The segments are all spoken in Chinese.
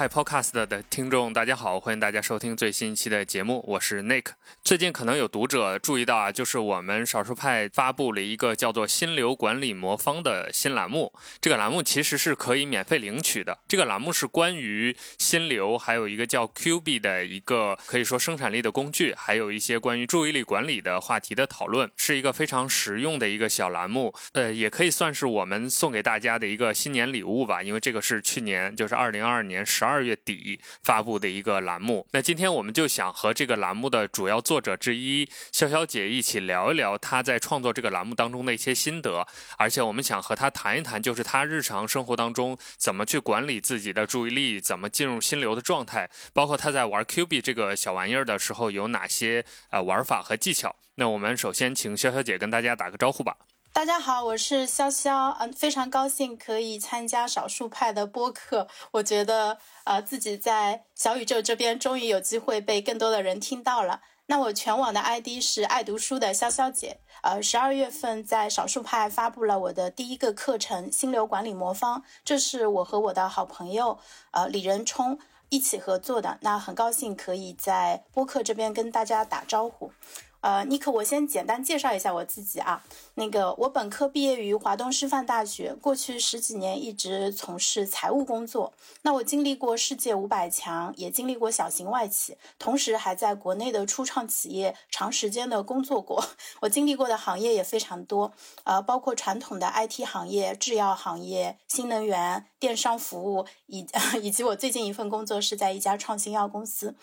开 Podcast 的听众，大家好，欢迎大家收听最新一期的节目，我是 Nick。最近可能有读者注意到啊，就是我们少数派发布了一个叫做“心流管理魔方”的新栏目。这个栏目其实是可以免费领取的。这个栏目是关于心流，还有一个叫 Q B 的一个可以说生产力的工具，还有一些关于注意力管理的话题的讨论，是一个非常实用的一个小栏目。呃，也可以算是我们送给大家的一个新年礼物吧，因为这个是去年就是二零。二二年十二二月底发布的一个栏目，那今天我们就想和这个栏目的主要作者之一潇潇姐一起聊一聊她在创作这个栏目当中的一些心得，而且我们想和她谈一谈，就是她日常生活当中怎么去管理自己的注意力，怎么进入心流的状态，包括她在玩 Q 币这个小玩意儿的时候有哪些呃玩法和技巧。那我们首先请潇潇姐跟大家打个招呼吧。大家好，我是潇潇，嗯，非常高兴可以参加少数派的播客。我觉得，呃，自己在小宇宙这边终于有机会被更多的人听到了。那我全网的 ID 是爱读书的潇潇姐。呃，十二月份在少数派发布了我的第一个课程《心流管理魔方》，这是我和我的好朋友呃李仁冲一起合作的。那很高兴可以在播客这边跟大家打招呼。呃，尼克，我先简单介绍一下我自己啊。那个，我本科毕业于华东师范大学，过去十几年一直从事财务工作。那我经历过世界五百强，也经历过小型外企，同时还在国内的初创企业长时间的工作过。我经历过的行业也非常多，呃，包括传统的 IT 行业、制药行业、新能源、电商服务，以 以及我最近一份工作是在一家创新药公司。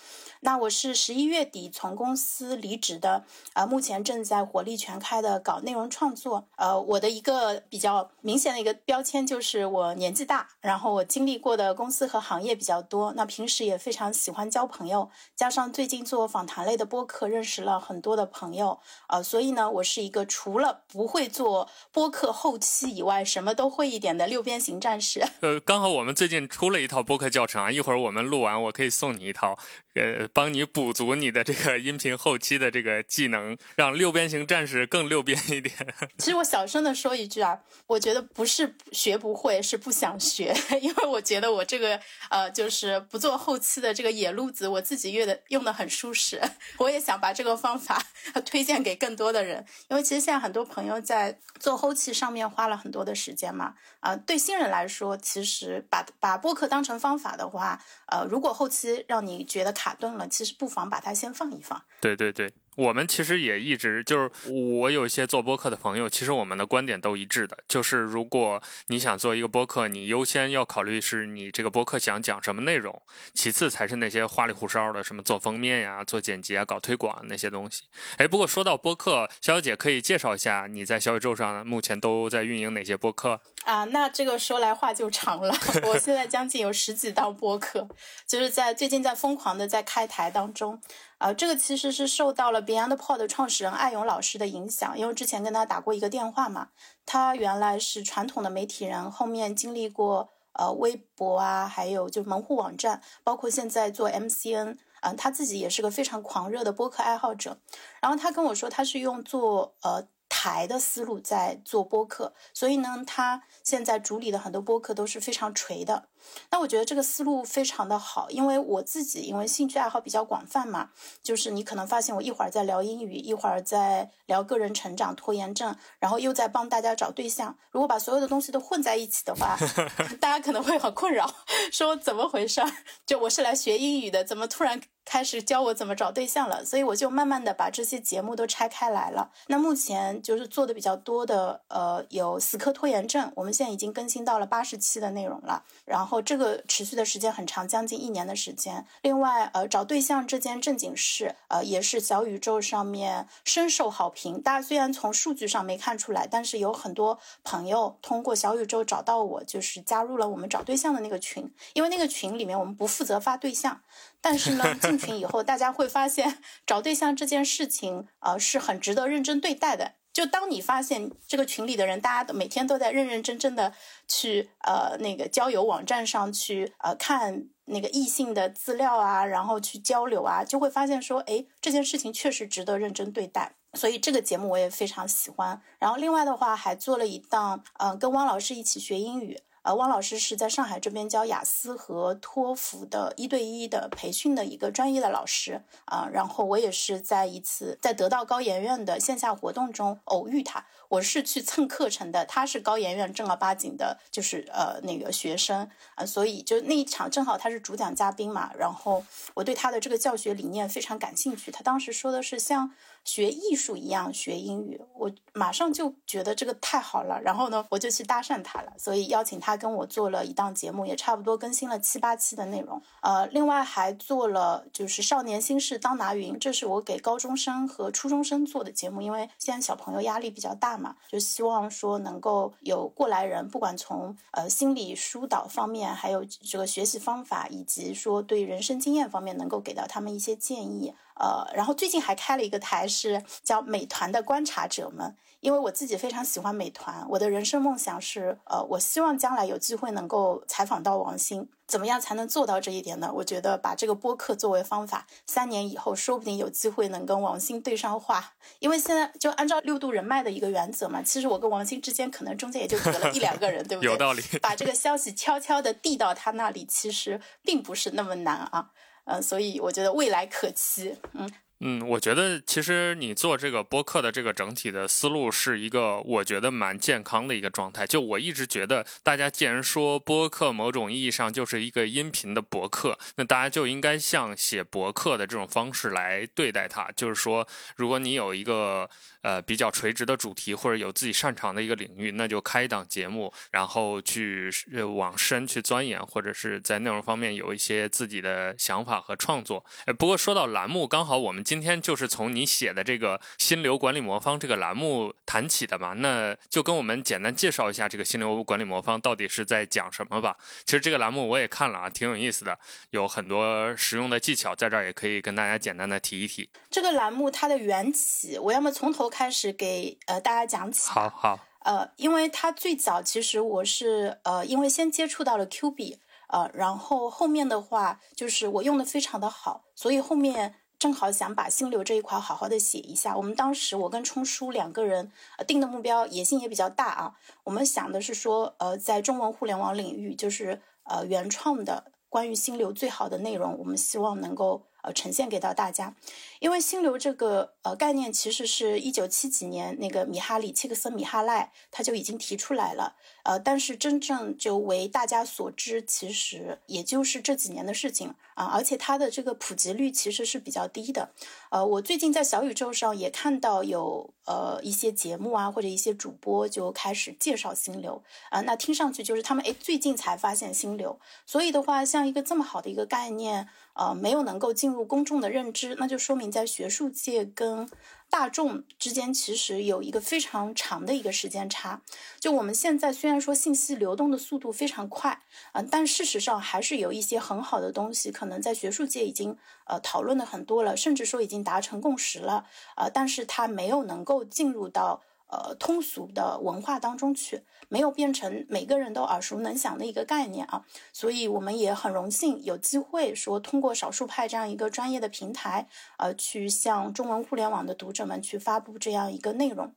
那我是十一月底从公司离职的。啊，目前正在火力全开的搞内容创作。呃，我的一个比较明显的一个标签就是我年纪大，然后我经历过的公司和行业比较多。那平时也非常喜欢交朋友，加上最近做访谈类的播客，认识了很多的朋友。呃，所以呢，我是一个除了不会做播客后期以外，什么都会一点的六边形战士。呃，刚好我们最近出了一套播客教程啊，一会儿我们录完，我可以送你一套，呃，帮你补足你的这个音频后期的这个。技能让六边形战士更六边一点。其实我小声的说一句啊，我觉得不是学不会，是不想学，因为我觉得我这个呃，就是不做后期的这个野路子，我自己用的用的很舒适。我也想把这个方法推荐给更多的人，因为其实现在很多朋友在做后期上面花了很多的时间嘛。啊，对新人来说，其实把把播客当成方法的话，呃，如果后期让你觉得卡卡顿了，其实不妨把它先放一放。对对对。我们其实也一直就是，我有一些做播客的朋友，其实我们的观点都一致的，就是如果你想做一个播客，你优先要考虑是你这个播客想讲什么内容，其次才是那些花里胡哨的什么做封面呀、做剪辑啊、搞推广那些东西。哎，不过说到播客，肖小姐可以介绍一下你在小宇宙上目前都在运营哪些播客啊？那这个说来话就长了，我现在将近有十几档播客，就是在最近在疯狂的在开台当中。呃，这个其实是受到了 BeyondPod 的创始人艾勇老师的影响，因为之前跟他打过一个电话嘛。他原来是传统的媒体人，后面经历过呃微博啊，还有就门户网站，包括现在做 MCN，嗯，他自己也是个非常狂热的播客爱好者。然后他跟我说，他是用做呃。台的思路在做播客，所以呢，他现在主理的很多播客都是非常垂的。那我觉得这个思路非常的好，因为我自己因为兴趣爱好比较广泛嘛，就是你可能发现我一会儿在聊英语，一会儿在聊个人成长、拖延症，然后又在帮大家找对象。如果把所有的东西都混在一起的话，大家可能会很困扰，说怎么回事？就我是来学英语的，怎么突然？开始教我怎么找对象了，所以我就慢慢的把这些节目都拆开来了。那目前就是做的比较多的，呃，有死磕拖延症，我们现在已经更新到了八十期的内容了。然后这个持续的时间很长，将近一年的时间。另外，呃，找对象这件正经事，呃，也是小宇宙上面深受好评。大家虽然从数据上没看出来，但是有很多朋友通过小宇宙找到我，就是加入了我们找对象的那个群。因为那个群里面我们不负责发对象。但是呢，进群以后，大家会发现 找对象这件事情，呃，是很值得认真对待的。就当你发现这个群里的人，大家都每天都在认认真真的去呃那个交友网站上去呃看那个异性的资料啊，然后去交流啊，就会发现说，哎，这件事情确实值得认真对待。所以这个节目我也非常喜欢。然后另外的话，还做了一档，嗯，跟汪老师一起学英语。呃，汪老师是在上海这边教雅思和托福的一对一的培训的一个专业的老师啊。然后我也是在一次在得到高研院的线下活动中偶遇他，我是去蹭课程的，他是高研院正儿八经的，就是呃那个学生啊，所以就那一场正好他是主讲嘉宾嘛，然后我对他的这个教学理念非常感兴趣。他当时说的是像。学艺术一样学英语，我马上就觉得这个太好了，然后呢，我就去搭讪他了，所以邀请他跟我做了一档节目，也差不多更新了七八期的内容。呃，另外还做了就是少年心事当拿云，这是我给高中生和初中生做的节目，因为现在小朋友压力比较大嘛，就希望说能够有过来人，不管从呃心理疏导方面，还有这个学习方法，以及说对人生经验方面，能够给到他们一些建议。呃，然后最近还开了一个台，是叫美团的观察者们。因为我自己非常喜欢美团，我的人生梦想是，呃，我希望将来有机会能够采访到王兴。怎么样才能做到这一点呢？我觉得把这个播客作为方法，三年以后说不定有机会能跟王兴对上话。因为现在就按照六度人脉的一个原则嘛，其实我跟王兴之间可能中间也就隔了一两个人，对不对？有道理。把这个消息悄悄的递到他那里，其实并不是那么难啊。嗯，所以我觉得未来可期。嗯嗯，我觉得其实你做这个播客的这个整体的思路是一个我觉得蛮健康的一个状态。就我一直觉得，大家既然说播客某种意义上就是一个音频的博客，那大家就应该像写博客的这种方式来对待它。就是说，如果你有一个。呃，比较垂直的主题或者有自己擅长的一个领域，那就开一档节目，然后去往深去钻研，或者是在内容方面有一些自己的想法和创作。呃，不过说到栏目，刚好我们今天就是从你写的这个心流管理魔方这个栏目谈起的嘛，那就跟我们简单介绍一下这个心流管理魔方到底是在讲什么吧。其实这个栏目我也看了啊，挺有意思的，有很多实用的技巧，在这儿也可以跟大家简单的提一提。这个栏目它的缘起，我要么从头。开始给呃大家讲起，好好，呃，因为它最早其实我是呃，因为先接触到了 Q 币呃，然后后面的话就是我用的非常的好，所以后面正好想把心流这一块好好的写一下。我们当时我跟冲叔两个人定的目标野心也比较大啊，我们想的是说呃，在中文互联网领域，就是呃原创的关于心流最好的内容，我们希望能够。呃，呈现给到大家，因为心流这个呃概念，其实是一九七几年那个米哈里切克森米哈赖他就已经提出来了，呃，但是真正就为大家所知，其实也就是这几年的事情啊，而且它的这个普及率其实是比较低的，呃，我最近在小宇宙上也看到有呃一些节目啊，或者一些主播就开始介绍心流。啊，那听上去就是他们哎最近才发现心流，所以的话，像一个这么好的一个概念。呃，没有能够进入公众的认知，那就说明在学术界跟大众之间其实有一个非常长的一个时间差。就我们现在虽然说信息流动的速度非常快，嗯，但事实上还是有一些很好的东西，可能在学术界已经呃讨论的很多了，甚至说已经达成共识了，呃，但是它没有能够进入到。呃，通俗的文化当中去，没有变成每个人都耳熟能详的一个概念啊，所以我们也很荣幸有机会说通过少数派这样一个专业的平台，呃，去向中文互联网的读者们去发布这样一个内容。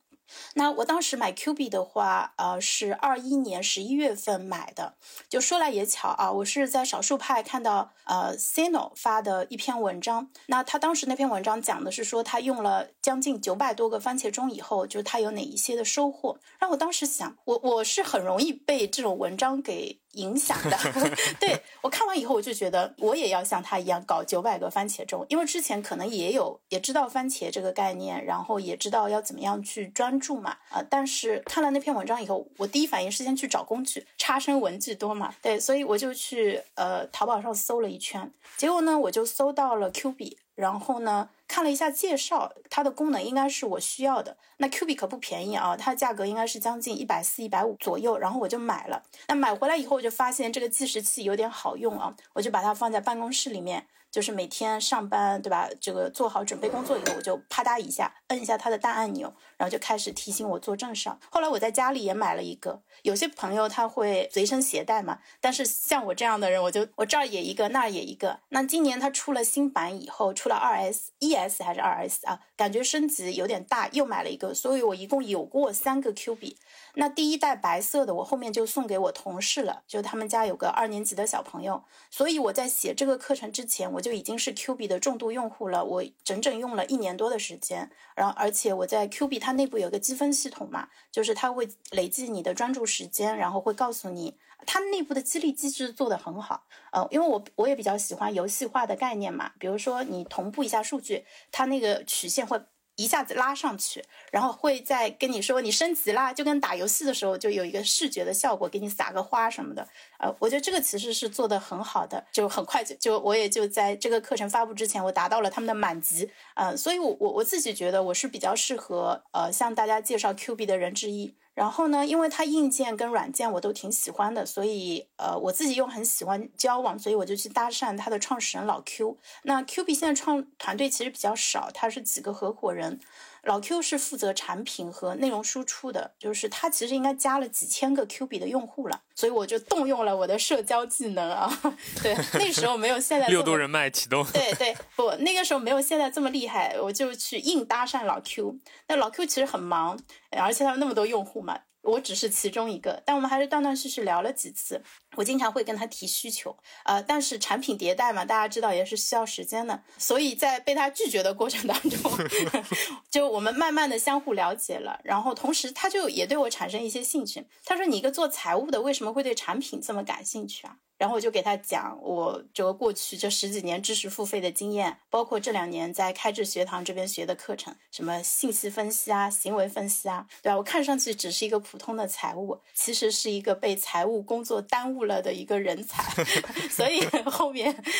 那我当时买 Q 币的话，呃，是二一年十一月份买的。就说来也巧啊，我是在少数派看到呃 Sino 发的一篇文章。那他当时那篇文章讲的是说，他用了将近九百多个番茄钟以后，就他有哪一些的收获。让我当时想，我我是很容易被这种文章给。影响的，对我看完以后，我就觉得我也要像他一样搞九百个番茄钟，因为之前可能也有也知道番茄这个概念，然后也知道要怎么样去专注嘛，啊，但是看了那篇文章以后，我第一反应是先去找工具，差生文具多嘛，对，所以我就去呃淘宝上搜了一圈，结果呢，我就搜到了 Q 币，然后呢。看了一下介绍，它的功能应该是我需要的。那 Q 币可不便宜啊，它的价格应该是将近一百四、一百五左右。然后我就买了。那买回来以后，我就发现这个计时器有点好用啊，我就把它放在办公室里面。就是每天上班，对吧？这个做好准备工作以后，我就啪嗒一下摁一下它的大按钮，然后就开始提醒我做正事。后来我在家里也买了一个，有些朋友他会随身携带嘛，但是像我这样的人，我就我这儿也一个，那儿也一个。那今年它出了新版以后，出了二 S、一 S 还是二 S 啊？感觉升级有点大，又买了一个，所以我一共有过三个 Q 币。那第一代白色的，我后面就送给我同事了，就他们家有个二年级的小朋友。所以我在写这个课程之前，我就已经是 Q 币的重度用户了。我整整用了一年多的时间，然后而且我在 Q 币它内部有个积分系统嘛，就是它会累计你的专注时间，然后会告诉你，它内部的激励机制做得很好。呃，因为我我也比较喜欢游戏化的概念嘛，比如说你同步一下数据，它那个曲线会。一下子拉上去，然后会再跟你说你升级啦，就跟打游戏的时候就有一个视觉的效果，给你撒个花什么的。呃，我觉得这个其实是做的很好的，就很快就就我也就在这个课程发布之前，我达到了他们的满级。嗯，所以我我我自己觉得我是比较适合呃向大家介绍 Q 币的人之一。然后呢，因为它硬件跟软件我都挺喜欢的，所以呃我自己又很喜欢交往，所以我就去搭讪它的创始人老 Q。那 Q 币现在创团队其实比较少，他是几个合伙人。老 Q 是负责产品和内容输出的，就是他其实应该加了几千个 Q 币的用户了，所以我就动用了我的社交技能啊。对，那时候没有现在六度人脉启动。对对，不，那个时候没有现在这么厉害，我就去硬搭讪老 Q。那老 Q 其实很忙，而且他有那么多用户嘛。我只是其中一个，但我们还是断断续续聊了几次。我经常会跟他提需求，呃，但是产品迭代嘛，大家知道也是需要时间的，所以在被他拒绝的过程当中，就我们慢慢的相互了解了，然后同时他就也对我产生一些兴趣。他说：“你一个做财务的，为什么会对产品这么感兴趣啊？”然后我就给他讲我这个过去这十几年知识付费的经验，包括这两年在开智学堂这边学的课程，什么信息分析啊、行为分析啊，对吧？我看上去只是一个普通的财务，其实是一个被财务工作耽误了的一个人才，所以后面。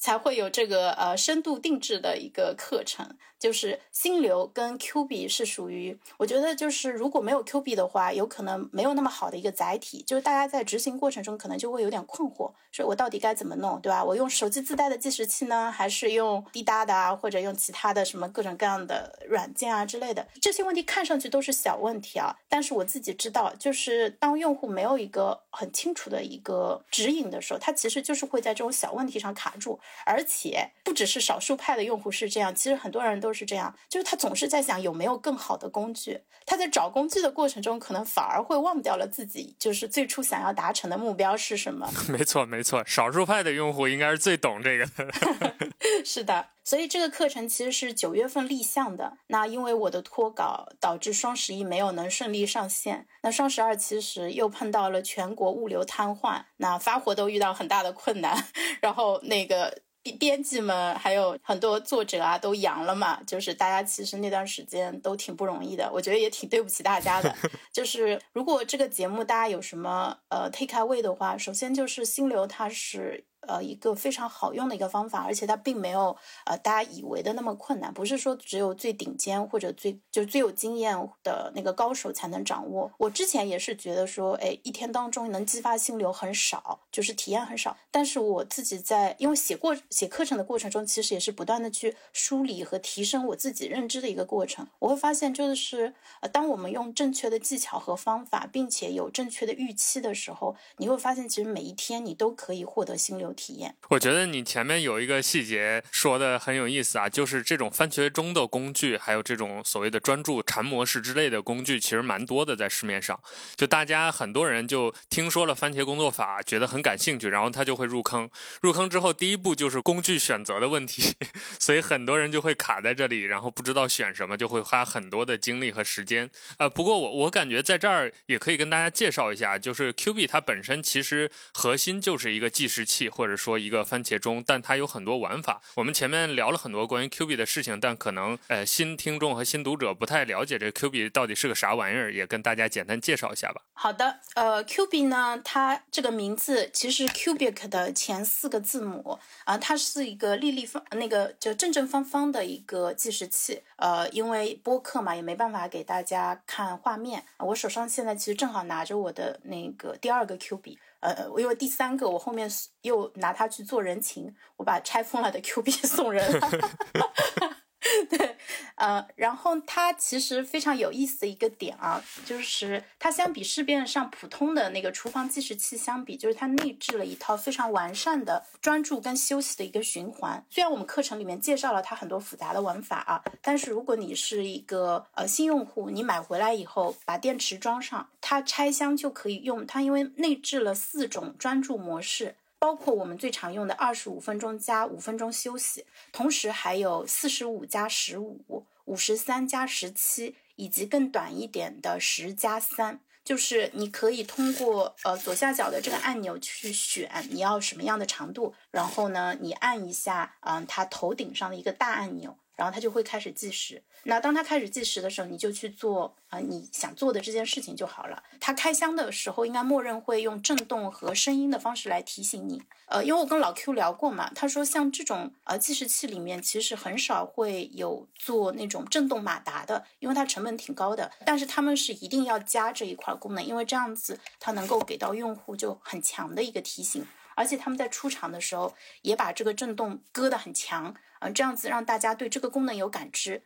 才会有这个呃深度定制的一个课程，就是心流跟 Q 币是属于，我觉得就是如果没有 Q 币的话，有可能没有那么好的一个载体，就是大家在执行过程中可能就会有点困惑，说我到底该怎么弄，对吧？我用手机自带的计时器呢，还是用滴答的啊，或者用其他的什么各种各样的软件啊之类的？这些问题看上去都是小问题啊，但是我自己知道，就是当用户没有一个很清楚的一个指引的时候，他其实就是会在这种小问题上卡住。而且不只是少数派的用户是这样，其实很多人都是这样，就是他总是在想有没有更好的工具。他在找工具的过程中，可能反而会忘掉了自己就是最初想要达成的目标是什么。没错，没错，少数派的用户应该是最懂这个的。是的，所以这个课程其实是九月份立项的。那因为我的脱稿导致双十一没有能顺利上线，那双十二其实又碰到了全国物流瘫痪，那发货都遇到很大的困难，然后那个。编辑们还有很多作者啊，都阳了嘛，就是大家其实那段时间都挺不容易的，我觉得也挺对不起大家的。就是如果这个节目大家有什么呃 take away 的话，首先就是心流它是。呃，一个非常好用的一个方法，而且它并没有呃大家以为的那么困难，不是说只有最顶尖或者最就最有经验的那个高手才能掌握。我之前也是觉得说，哎，一天当中能激发心流很少，就是体验很少。但是我自己在因为写过写课程的过程中，其实也是不断的去梳理和提升我自己认知的一个过程。我会发现，就是呃，当我们用正确的技巧和方法，并且有正确的预期的时候，你会发现，其实每一天你都可以获得心流。体验，我觉得你前面有一个细节说的很有意思啊，就是这种番茄钟的工具，还有这种所谓的专注禅模式之类的工具，其实蛮多的在市面上。就大家很多人就听说了番茄工作法，觉得很感兴趣，然后他就会入坑。入坑之后，第一步就是工具选择的问题，所以很多人就会卡在这里，然后不知道选什么，就会花很多的精力和时间。呃，不过我我感觉在这儿也可以跟大家介绍一下，就是 Q 币它本身其实核心就是一个计时器。或是说一个番茄钟，但它有很多玩法。我们前面聊了很多关于 Q 币的事情，但可能呃新听众和新读者不太了解这 Q 币到底是个啥玩意儿，也跟大家简单介绍一下吧。好的，呃，Q 币呢，它这个名字其实 Cubic 的前四个字母啊，它是一个立立方那个就正正方方的一个计时器。呃，因为播客嘛，也没办法给大家看画面。我手上现在其实正好拿着我的那个第二个 Q 币。呃，因为第三个我后面又拿它去做人情，我把拆封了的 Q 币送人了。对，呃，然后它其实非常有意思的一个点啊，就是它相比市面上普通的那个厨房计时器相比，就是它内置了一套非常完善的专注跟休息的一个循环。虽然我们课程里面介绍了它很多复杂的玩法啊，但是如果你是一个呃新用户，你买回来以后把电池装上，它拆箱就可以用。它因为内置了四种专注模式。包括我们最常用的二十五分钟加五分钟休息，同时还有四十五加十五、五十三加十七，以及更短一点的十加三。就是你可以通过呃左下角的这个按钮去选你要什么样的长度，然后呢，你按一下嗯它头顶上的一个大按钮。然后它就会开始计时。那当它开始计时的时候，你就去做啊你想做的这件事情就好了。它开箱的时候应该默认会用震动和声音的方式来提醒你。呃，因为我跟老 Q 聊过嘛，他说像这种呃计时器里面其实很少会有做那种震动马达的，因为它成本挺高的。但是他们是一定要加这一块功能，因为这样子它能够给到用户就很强的一个提醒。而且他们在出厂的时候也把这个震动搁得很强。嗯，这样子让大家对这个功能有感知，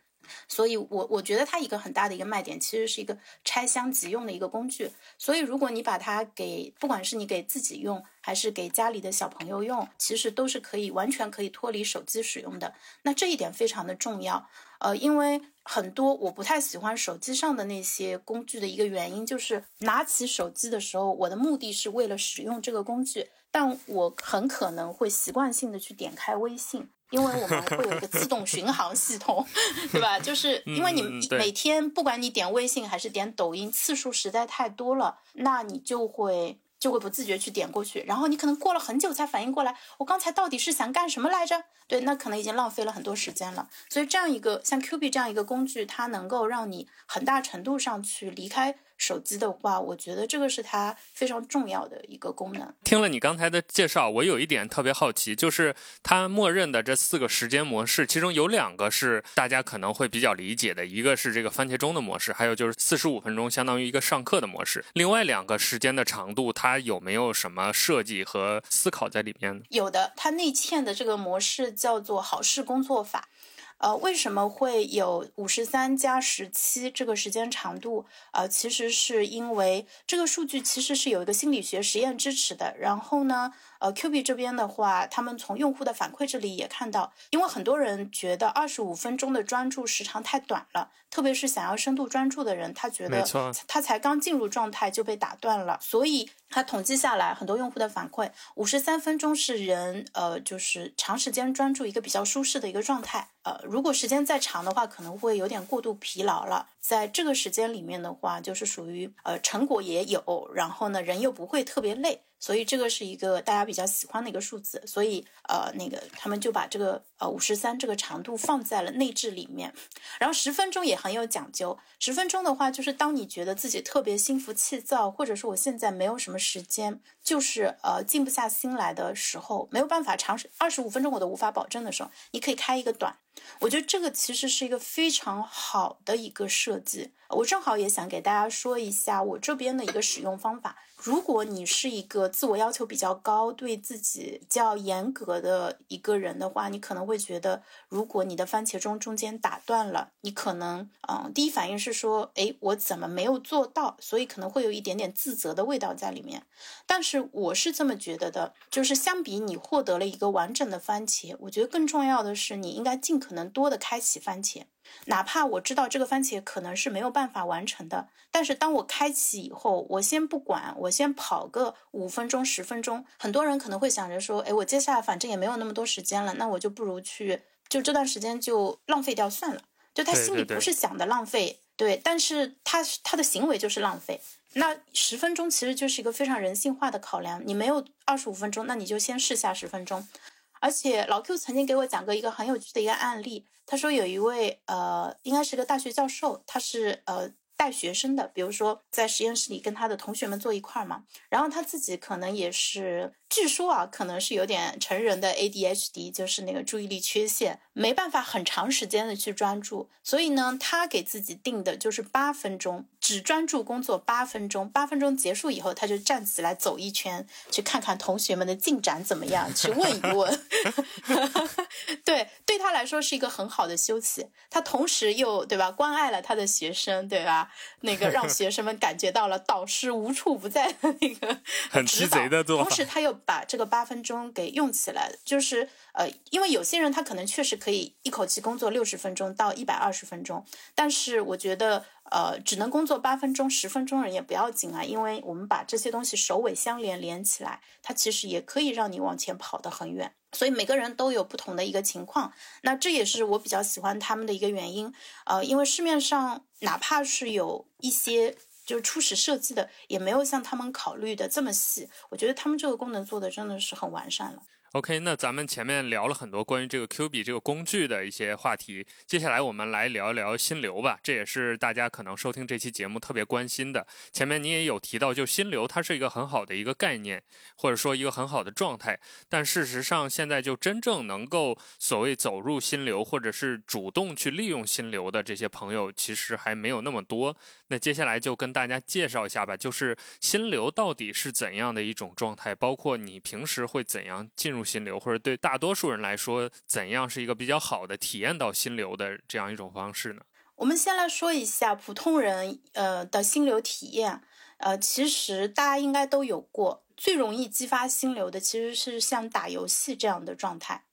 所以我我觉得它一个很大的一个卖点，其实是一个拆箱即用的一个工具。所以如果你把它给，不管是你给自己用，还是给家里的小朋友用，其实都是可以完全可以脱离手机使用的。那这一点非常的重要。呃，因为很多我不太喜欢手机上的那些工具的一个原因，就是拿起手机的时候，我的目的是为了使用这个工具，但我很可能会习惯性的去点开微信。因为我们会有一个自动巡航系统，对吧？就是因为你每天不管你点微信还是点抖音次数实在太多了，那你就会就会不自觉去点过去，然后你可能过了很久才反应过来，我刚才到底是想干什么来着？对，那可能已经浪费了很多时间了。所以这样一个像 Q 币这样一个工具，它能够让你很大程度上去离开。手机的话，我觉得这个是它非常重要的一个功能。听了你刚才的介绍，我有一点特别好奇，就是它默认的这四个时间模式，其中有两个是大家可能会比较理解的，一个是这个番茄钟的模式，还有就是四十五分钟，相当于一个上课的模式。另外两个时间的长度，它有没有什么设计和思考在里面呢？有的，它内嵌的这个模式叫做好事工作法。呃，为什么会有五十三加十七这个时间长度？呃，其实是因为这个数据其实是有一个心理学实验支持的。然后呢？呃，Q B 这边的话，他们从用户的反馈这里也看到，因为很多人觉得二十五分钟的专注时长太短了，特别是想要深度专注的人，他觉得他才刚进入状态就被打断了，所以他统计下来，很多用户的反馈，五十三分钟是人呃就是长时间专注一个比较舒适的一个状态。呃，如果时间再长的话，可能会有点过度疲劳了。在这个时间里面的话，就是属于呃成果也有，然后呢人又不会特别累。所以这个是一个大家比较喜欢的一个数字，所以呃，那个他们就把这个呃五十三这个长度放在了内置里面，然后十分钟也很有讲究。十分钟的话，就是当你觉得自己特别心浮气躁，或者说我现在没有什么时间，就是呃静不下心来的时候，没有办法长时二十五分钟我都无法保证的时候，你可以开一个短。我觉得这个其实是一个非常好的一个设计。我正好也想给大家说一下我这边的一个使用方法。如果你是一个自我要求比较高、对自己较严格的一个人的话，你可能会觉得，如果你的番茄钟中间打断了，你可能，嗯，第一反应是说，哎，我怎么没有做到？所以可能会有一点点自责的味道在里面。但是我是这么觉得的，就是相比你获得了一个完整的番茄，我觉得更重要的是，你应该尽可能多的开启番茄。哪怕我知道这个番茄可能是没有办法完成的，但是当我开启以后，我先不管，我先跑个五分钟、十分钟。很多人可能会想着说，哎，我接下来反正也没有那么多时间了，那我就不如去，就这段时间就浪费掉算了。就他心里不是想的浪费，对，但是他他的行为就是浪费。那十分钟其实就是一个非常人性化的考量，你没有二十五分钟，那你就先试下十分钟。而且老 Q 曾经给我讲过一个很有趣的一个案例，他说有一位呃，应该是个大学教授，他是呃带学生的，比如说在实验室里跟他的同学们坐一块儿嘛，然后他自己可能也是。据说啊，可能是有点成人的 ADHD，就是那个注意力缺陷，没办法很长时间的去专注。所以呢，他给自己定的就是八分钟，只专注工作八分钟。八分钟结束以后，他就站起来走一圈，去看看同学们的进展怎么样，去问一问。对，对他来说是一个很好的休息。他同时又对吧，关爱了他的学生，对吧？那个让学生们感觉到了导师无处不在的那个 很鸡贼的做法。同时，他又把这个八分钟给用起来，就是呃，因为有些人他可能确实可以一口气工作六十分钟到一百二十分钟，但是我觉得。呃，只能工作八分钟、十分钟人也不要紧啊，因为我们把这些东西首尾相连连起来，它其实也可以让你往前跑得很远。所以每个人都有不同的一个情况，那这也是我比较喜欢他们的一个原因。呃，因为市面上哪怕是有一些就是初始设计的，也没有像他们考虑的这么细。我觉得他们这个功能做的真的是很完善了。OK，那咱们前面聊了很多关于这个 Q 币这个工具的一些话题，接下来我们来聊一聊心流吧。这也是大家可能收听这期节目特别关心的。前面你也有提到，就心流它是一个很好的一个概念，或者说一个很好的状态。但事实上，现在就真正能够所谓走入心流，或者是主动去利用心流的这些朋友，其实还没有那么多。那接下来就跟大家介绍一下吧，就是心流到底是怎样的一种状态，包括你平时会怎样进入。心流，或者对大多数人来说，怎样是一个比较好的体验到心流的这样一种方式呢？我们先来说一下普通人呃的心流体验，呃，其实大家应该都有过，最容易激发心流的其实是像打游戏这样的状态。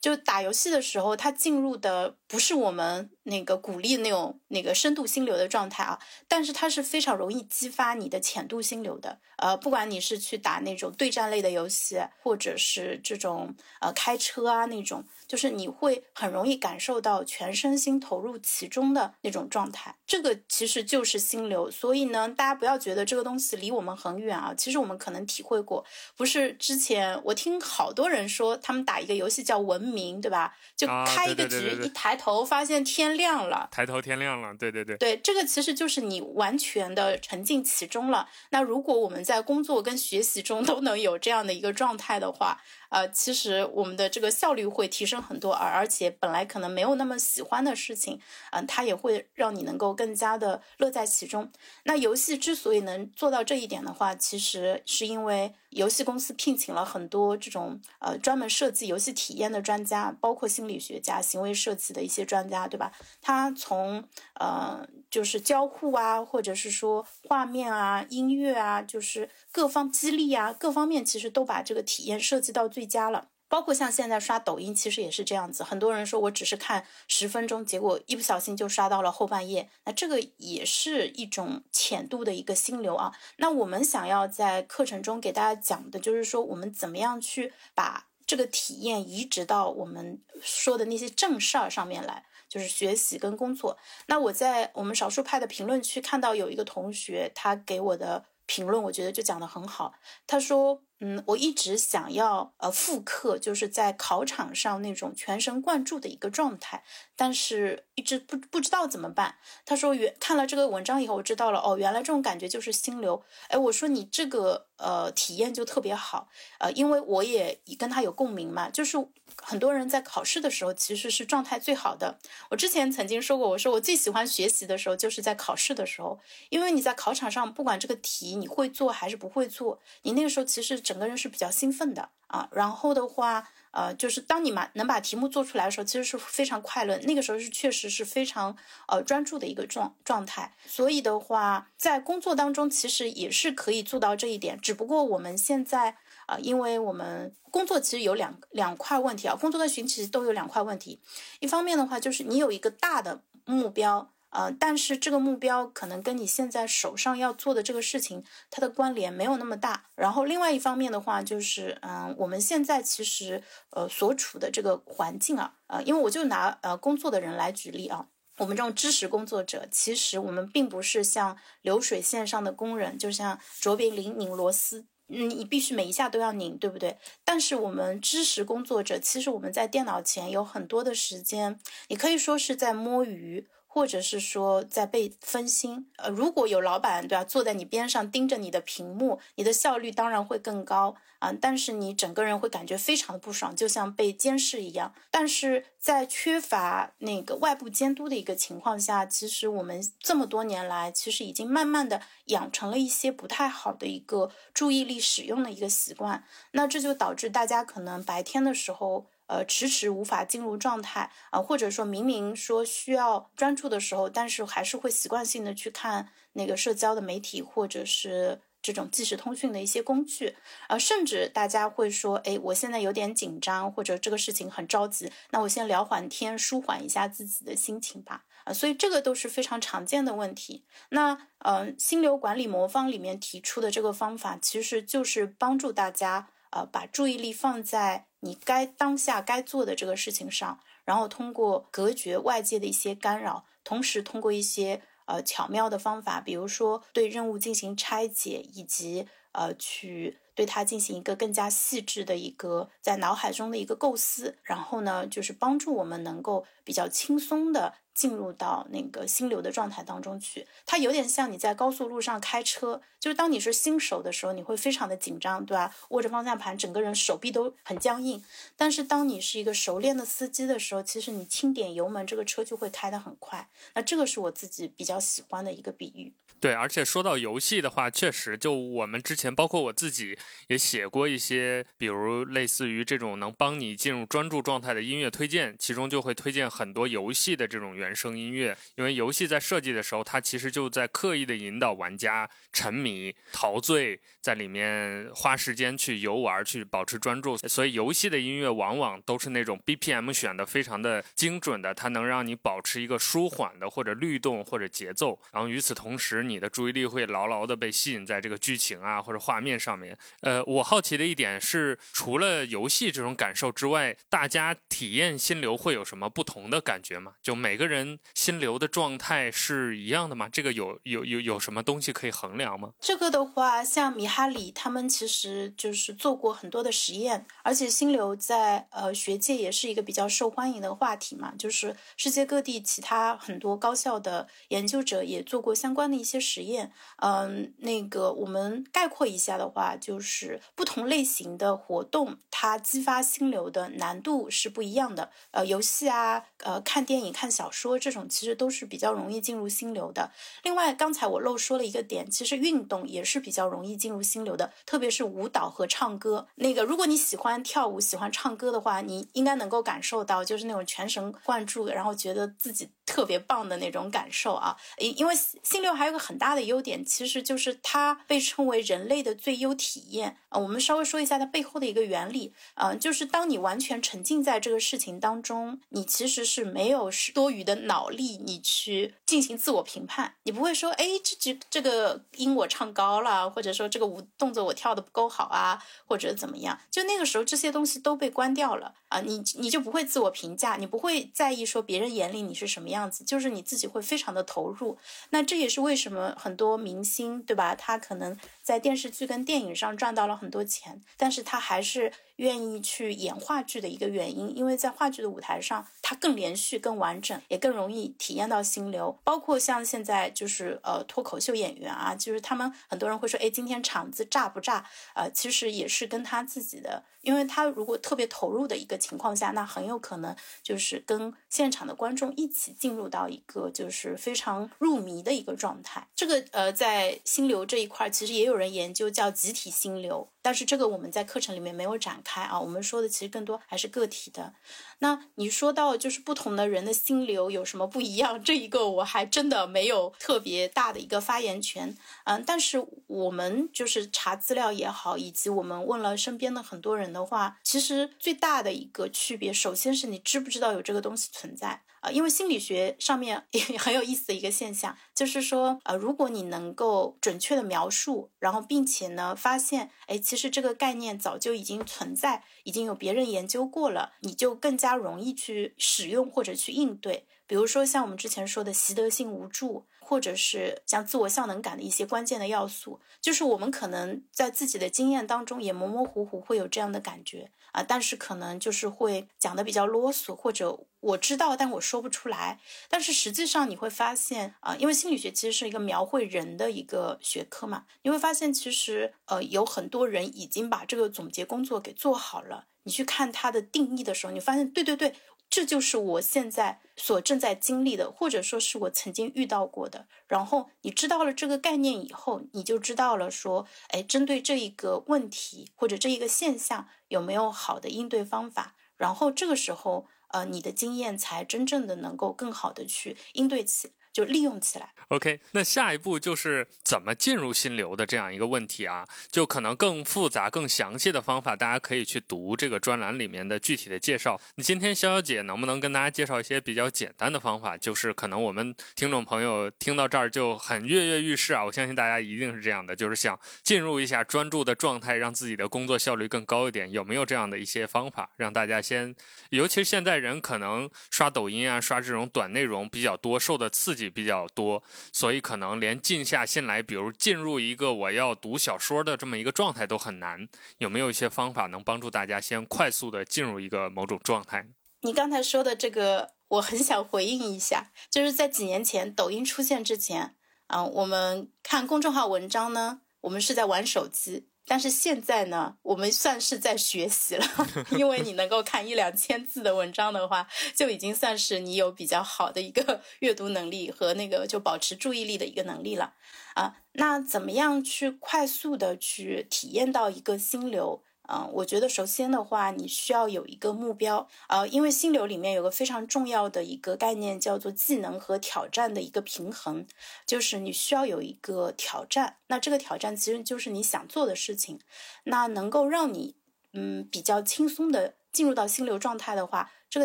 就打游戏的时候，他进入的不是我们那个鼓励那种那个深度心流的状态啊，但是它是非常容易激发你的浅度心流的。呃，不管你是去打那种对战类的游戏，或者是这种呃开车啊那种。就是你会很容易感受到全身心投入其中的那种状态，这个其实就是心流。所以呢，大家不要觉得这个东西离我们很远啊，其实我们可能体会过。不是之前我听好多人说，他们打一个游戏叫文明，对吧？就开一个局，一抬头发现天亮了，抬头天亮了，对对对。对，这个其实就是你完全的沉浸其中了。那如果我们在工作跟学习中都能有这样的一个状态的话，呃，其实我们的这个效率会提升很多，而而且本来可能没有那么喜欢的事情，嗯，它也会让你能够更加的乐在其中。那游戏之所以能做到这一点的话，其实是因为。游戏公司聘请了很多这种呃专门设计游戏体验的专家，包括心理学家、行为设计的一些专家，对吧？他从呃就是交互啊，或者是说画面啊、音乐啊，就是各方激励啊，各方面其实都把这个体验设计到最佳了。包括像现在刷抖音，其实也是这样子。很多人说我只是看十分钟，结果一不小心就刷到了后半夜。那这个也是一种浅度的一个心流啊。那我们想要在课程中给大家讲的，就是说我们怎么样去把这个体验移植到我们说的那些正事儿上面来，就是学习跟工作。那我在我们少数派的评论区看到有一个同学，他给我的评论，我觉得就讲得很好。他说。嗯，我一直想要呃复刻，就是在考场上那种全神贯注的一个状态，但是一直不不知道怎么办。他说原看了这个文章以后，我知道了哦，原来这种感觉就是心流。哎，我说你这个呃体验就特别好，呃，因为我也跟他有共鸣嘛，就是很多人在考试的时候其实是状态最好的。我之前曾经说过，我说我最喜欢学习的时候就是在考试的时候，因为你在考场上不管这个题你会做还是不会做，你那个时候其实。整个人是比较兴奋的啊，然后的话，呃，就是当你把能把题目做出来的时候，其实是非常快乐。那个时候是确实是非常呃专注的一个状状态。所以的话，在工作当中其实也是可以做到这一点。只不过我们现在啊，因为我们工作其实有两两块问题啊，工作跟学习其实都有两块问题。一方面的话，就是你有一个大的目标。呃，但是这个目标可能跟你现在手上要做的这个事情，它的关联没有那么大。然后另外一方面的话，就是嗯，我们现在其实呃所处的这个环境啊，呃，因为我就拿呃工作的人来举例啊，我们这种知识工作者，其实我们并不是像流水线上的工人，就像卓别林拧螺丝，嗯，你必须每一下都要拧，对不对？但是我们知识工作者，其实我们在电脑前有很多的时间，你可以说是在摸鱼。或者是说在被分心，呃，如果有老板对吧，坐在你边上盯着你的屏幕，你的效率当然会更高啊，但是你整个人会感觉非常的不爽，就像被监视一样。但是在缺乏那个外部监督的一个情况下，其实我们这么多年来，其实已经慢慢的养成了一些不太好的一个注意力使用的一个习惯，那这就导致大家可能白天的时候。呃迟迟无法进入状态啊，或者说明明说需要专注的时候，但是还是会习惯性的去看那个社交的媒体或者是。这种即时通讯的一些工具，呃，甚至大家会说，哎，我现在有点紧张，或者这个事情很着急，那我先聊会天，舒缓一下自己的心情吧，啊，所以这个都是非常常见的问题。那，嗯，心流管理魔方里面提出的这个方法，其实就是帮助大家，呃，把注意力放在你该当下该做的这个事情上，然后通过隔绝外界的一些干扰，同时通过一些。呃，巧妙的方法，比如说对任务进行拆解，以及呃，去对它进行一个更加细致的一个在脑海中的一个构思，然后呢，就是帮助我们能够比较轻松的。进入到那个心流的状态当中去，它有点像你在高速路上开车，就是当你是新手的时候，你会非常的紧张，对吧？握着方向盘，整个人手臂都很僵硬。但是当你是一个熟练的司机的时候，其实你轻点油门，这个车就会开得很快。那这个是我自己比较喜欢的一个比喻。对，而且说到游戏的话，确实，就我们之前，包括我自己也写过一些，比如类似于这种能帮你进入专注状态的音乐推荐，其中就会推荐很多游戏的这种原声音乐，因为游戏在设计的时候，它其实就在刻意的引导玩家沉迷、陶醉在里面，花时间去游玩，去保持专注，所以游戏的音乐往往都是那种 BPM 选的非常的精准的，它能让你保持一个舒缓的或者律动或者节奏，然后与此同时。你的注意力会牢牢的被吸引在这个剧情啊或者画面上面。呃，我好奇的一点是，除了游戏这种感受之外，大家体验心流会有什么不同的感觉吗？就每个人心流的状态是一样的吗？这个有有有有什么东西可以衡量吗？这个的话，像米哈里他们其实就是做过很多的实验，而且心流在呃学界也是一个比较受欢迎的话题嘛，就是世界各地其他很多高校的研究者也做过相关的一些。实验，嗯，那个我们概括一下的话，就是不同类型的活动，它激发心流的难度是不一样的。呃，游戏啊，呃，看电影、看小说说这种，其实都是比较容易进入心流的。另外，刚才我漏说了一个点，其实运动也是比较容易进入心流的，特别是舞蹈和唱歌。那个，如果你喜欢跳舞、喜欢唱歌的话，你应该能够感受到，就是那种全神贯注，然后觉得自己特别棒的那种感受啊。因因为心流还有个。很大的优点其实就是它被称为人类的最优体验啊。我们稍微说一下它背后的一个原理啊，就是当你完全沉浸在这个事情当中，你其实是没有多余的脑力，你去进行自我评判。你不会说，哎，这这这个音我唱高了，或者说这个舞动作我跳的不够好啊，或者怎么样？就那个时候这些东西都被关掉了啊，你你就不会自我评价，你不会在意说别人眼里你是什么样子，就是你自己会非常的投入。那这也是为什么。很多明星，对吧？他可能在电视剧跟电影上赚到了很多钱，但是他还是。愿意去演话剧的一个原因，因为在话剧的舞台上，它更连续、更完整，也更更容易体验到心流。包括像现在就是呃脱口秀演员啊，就是他们很多人会说，哎，今天场子炸不炸？呃，其实也是跟他自己的，因为他如果特别投入的一个情况下，那很有可能就是跟现场的观众一起进入到一个就是非常入迷的一个状态。这个呃，在心流这一块，其实也有人研究叫集体心流。但是这个我们在课程里面没有展开啊，我们说的其实更多还是个体的。那你说到就是不同的人的心流有什么不一样，这一个我还真的没有特别大的一个发言权。嗯，但是我们就是查资料也好，以及我们问了身边的很多人的话，其实最大的一个区别，首先是你知不知道有这个东西存在。因为心理学上面也 很有意思的一个现象，就是说，呃，如果你能够准确的描述，然后并且呢发现，哎，其实这个概念早就已经存在，已经有别人研究过了，你就更加容易去使用或者去应对。比如说像我们之前说的习得性无助。或者是像自我效能感的一些关键的要素，就是我们可能在自己的经验当中也模模糊糊会有这样的感觉啊，但是可能就是会讲的比较啰嗦，或者我知道但我说不出来。但是实际上你会发现啊，因为心理学其实是一个描绘人的一个学科嘛，你会发现其实呃有很多人已经把这个总结工作给做好了。你去看它的定义的时候，你发现对对对。这就是我现在所正在经历的，或者说是我曾经遇到过的。然后你知道了这个概念以后，你就知道了说，哎，针对这一个问题或者这一个现象，有没有好的应对方法？然后这个时候，呃，你的经验才真正的能够更好的去应对起。就利用起来。OK，那下一步就是怎么进入心流的这样一个问题啊，就可能更复杂、更详细的方法，大家可以去读这个专栏里面的具体的介绍。你今天潇潇姐能不能跟大家介绍一些比较简单的方法？就是可能我们听众朋友听到这儿就很跃跃欲试啊，我相信大家一定是这样的，就是想进入一下专注的状态，让自己的工作效率更高一点。有没有这样的一些方法，让大家先，尤其是现在人可能刷抖音啊、刷这种短内容比较多，受的刺激。比较多，所以可能连静下心来，比如进入一个我要读小说的这么一个状态都很难。有没有一些方法能帮助大家先快速的进入一个某种状态？你刚才说的这个，我很想回应一下，就是在几年前抖音出现之前，啊，我们看公众号文章呢，我们是在玩手机。但是现在呢，我们算是在学习了，因为你能够看一两千字的文章的话，就已经算是你有比较好的一个 阅读能力和那个就保持注意力的一个能力了啊。那怎么样去快速的去体验到一个心流？嗯，我觉得首先的话，你需要有一个目标，呃，因为心流里面有个非常重要的一个概念，叫做技能和挑战的一个平衡，就是你需要有一个挑战，那这个挑战其实就是你想做的事情，那能够让你嗯比较轻松的进入到心流状态的话，这个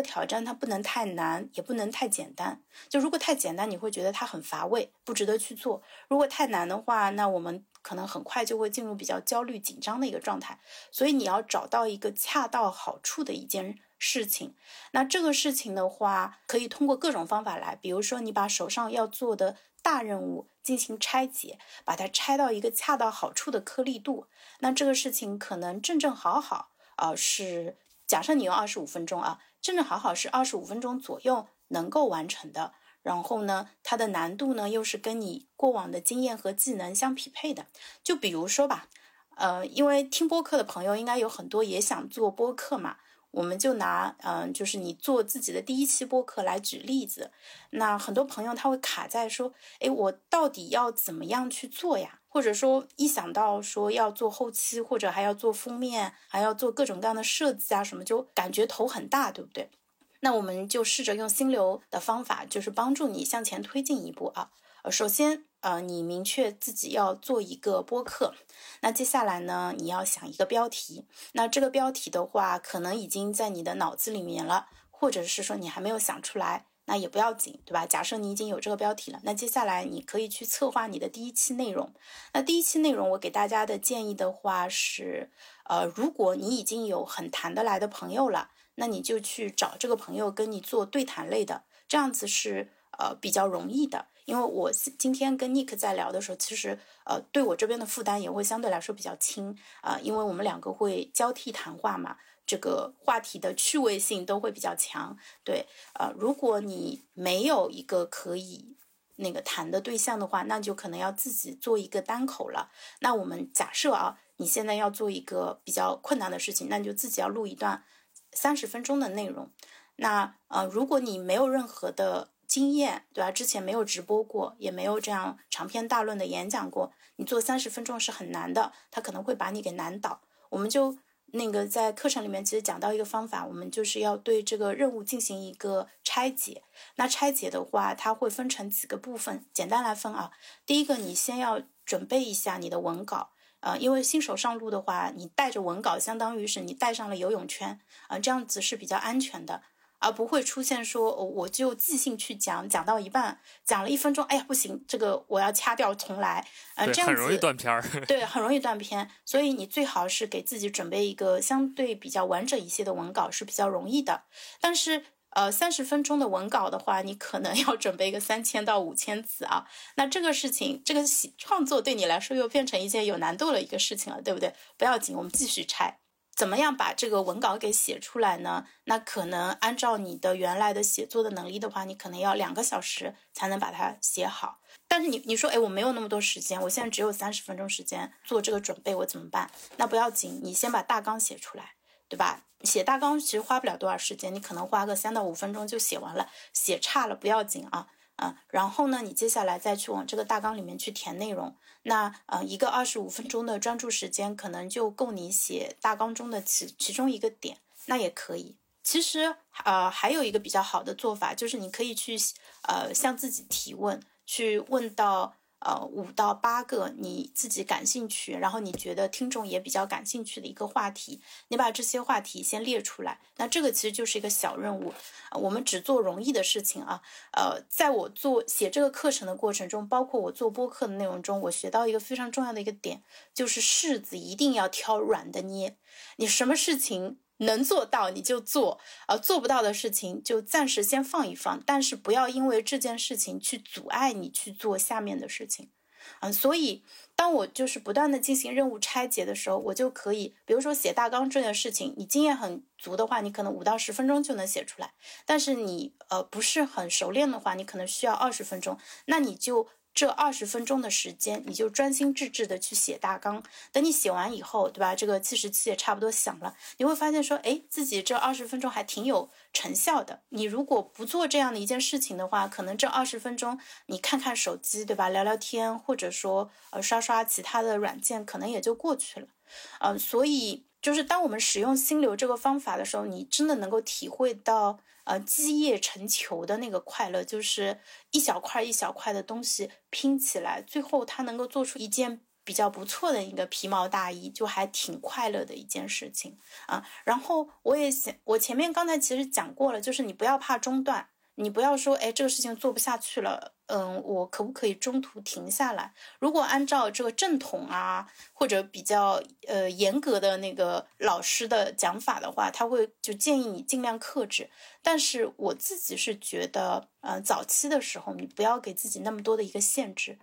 挑战它不能太难，也不能太简单，就如果太简单，你会觉得它很乏味，不值得去做；如果太难的话，那我们。可能很快就会进入比较焦虑紧张的一个状态，所以你要找到一个恰到好处的一件事情。那这个事情的话，可以通过各种方法来，比如说你把手上要做的大任务进行拆解，把它拆到一个恰到好处的颗粒度。那这个事情可能正正好好啊，是假设你用二十五分钟啊，正正好好是二十五分钟左右能够完成的。然后呢，它的难度呢又是跟你过往的经验和技能相匹配的。就比如说吧，呃，因为听播客的朋友应该有很多也想做播客嘛，我们就拿嗯，就是你做自己的第一期播客来举例子。那很多朋友他会卡在说，哎，我到底要怎么样去做呀？或者说一想到说要做后期，或者还要做封面，还要做各种各样的设计啊什么，就感觉头很大，对不对？那我们就试着用心流的方法，就是帮助你向前推进一步啊。呃，首先，呃，你明确自己要做一个播客，那接下来呢，你要想一个标题。那这个标题的话，可能已经在你的脑子里面了，或者是说你还没有想出来，那也不要紧，对吧？假设你已经有这个标题了，那接下来你可以去策划你的第一期内容。那第一期内容，我给大家的建议的话是，呃，如果你已经有很谈得来的朋友了。那你就去找这个朋友跟你做对谈类的，这样子是呃比较容易的。因为我今天跟 Nick 在聊的时候，其实呃对我这边的负担也会相对来说比较轻啊，因为我们两个会交替谈话嘛，这个话题的趣味性都会比较强。对，呃，如果你没有一个可以那个谈的对象的话，那就可能要自己做一个单口了。那我们假设啊，你现在要做一个比较困难的事情，那你就自己要录一段。三十分钟的内容，那呃，如果你没有任何的经验，对吧？之前没有直播过，也没有这样长篇大论的演讲过，你做三十分钟是很难的，他可能会把你给难倒。我们就那个在课程里面其实讲到一个方法，我们就是要对这个任务进行一个拆解。那拆解的话，它会分成几个部分，简单来分啊。第一个，你先要准备一下你的文稿。呃，因为新手上路的话，你带着文稿，相当于是你带上了游泳圈，啊，这样子是比较安全的，而不会出现说我就即兴去讲，讲到一半，讲了一分钟，哎呀不行，这个我要掐掉重来，呃，这样子很容易断片儿，对，很容易断片，所以你最好是给自己准备一个相对比较完整一些的文稿是比较容易的，但是。呃，三十分钟的文稿的话，你可能 要准备一个三千到五千字啊。那这个事情，这个创作对你来说又变成一件有难度的一个事情了，对不对？不要紧，我们继续拆。怎么样把这个文稿给写出来呢？那可能按照你的原来的写作的能力的话，你可能要两个小时才能把它写好。但是你你说，哎，我没有那么多时间，我现在只有三十分钟时间做这个准备，我怎么办？那不要紧，你先把大纲写出来。对吧？写大纲其实花不了多少时间，你可能花个三到五分钟就写完了。写差了不要紧啊，啊，然后呢，你接下来再去往这个大纲里面去填内容。那呃，一个二十五分钟的专注时间，可能就够你写大纲中的其其中一个点，那也可以。其实呃还有一个比较好的做法，就是你可以去呃向自己提问，去问到。呃，五到八个你自己感兴趣，然后你觉得听众也比较感兴趣的一个话题，你把这些话题先列出来。那这个其实就是一个小任务，我们只做容易的事情啊。呃，在我做写这个课程的过程中，包括我做播客的内容中，我学到一个非常重要的一个点，就是柿子一定要挑软的捏。你什么事情？能做到你就做，呃，做不到的事情就暂时先放一放，但是不要因为这件事情去阻碍你去做下面的事情，嗯，所以当我就是不断的进行任务拆解的时候，我就可以，比如说写大纲这件事情，你经验很足的话，你可能五到十分钟就能写出来，但是你呃不是很熟练的话，你可能需要二十分钟，那你就。这二十分钟的时间，你就专心致志的去写大纲。等你写完以后，对吧？这个计时器也差不多响了，你会发现说，哎，自己这二十分钟还挺有成效的。你如果不做这样的一件事情的话，可能这二十分钟你看看手机，对吧？聊聊天，或者说呃刷刷其他的软件，可能也就过去了。嗯，所以就是当我们使用心流这个方法的时候，你真的能够体会到。呃，积液成球的那个快乐，就是一小块一小块的东西拼起来，最后它能够做出一件比较不错的一个皮毛大衣，就还挺快乐的一件事情啊。然后我也想，我前面刚才其实讲过了，就是你不要怕中断。你不要说，哎，这个事情做不下去了，嗯，我可不可以中途停下来？如果按照这个正统啊，或者比较呃严格的那个老师的讲法的话，他会就建议你尽量克制。但是我自己是觉得，嗯，早期的时候你不要给自己那么多的一个限制，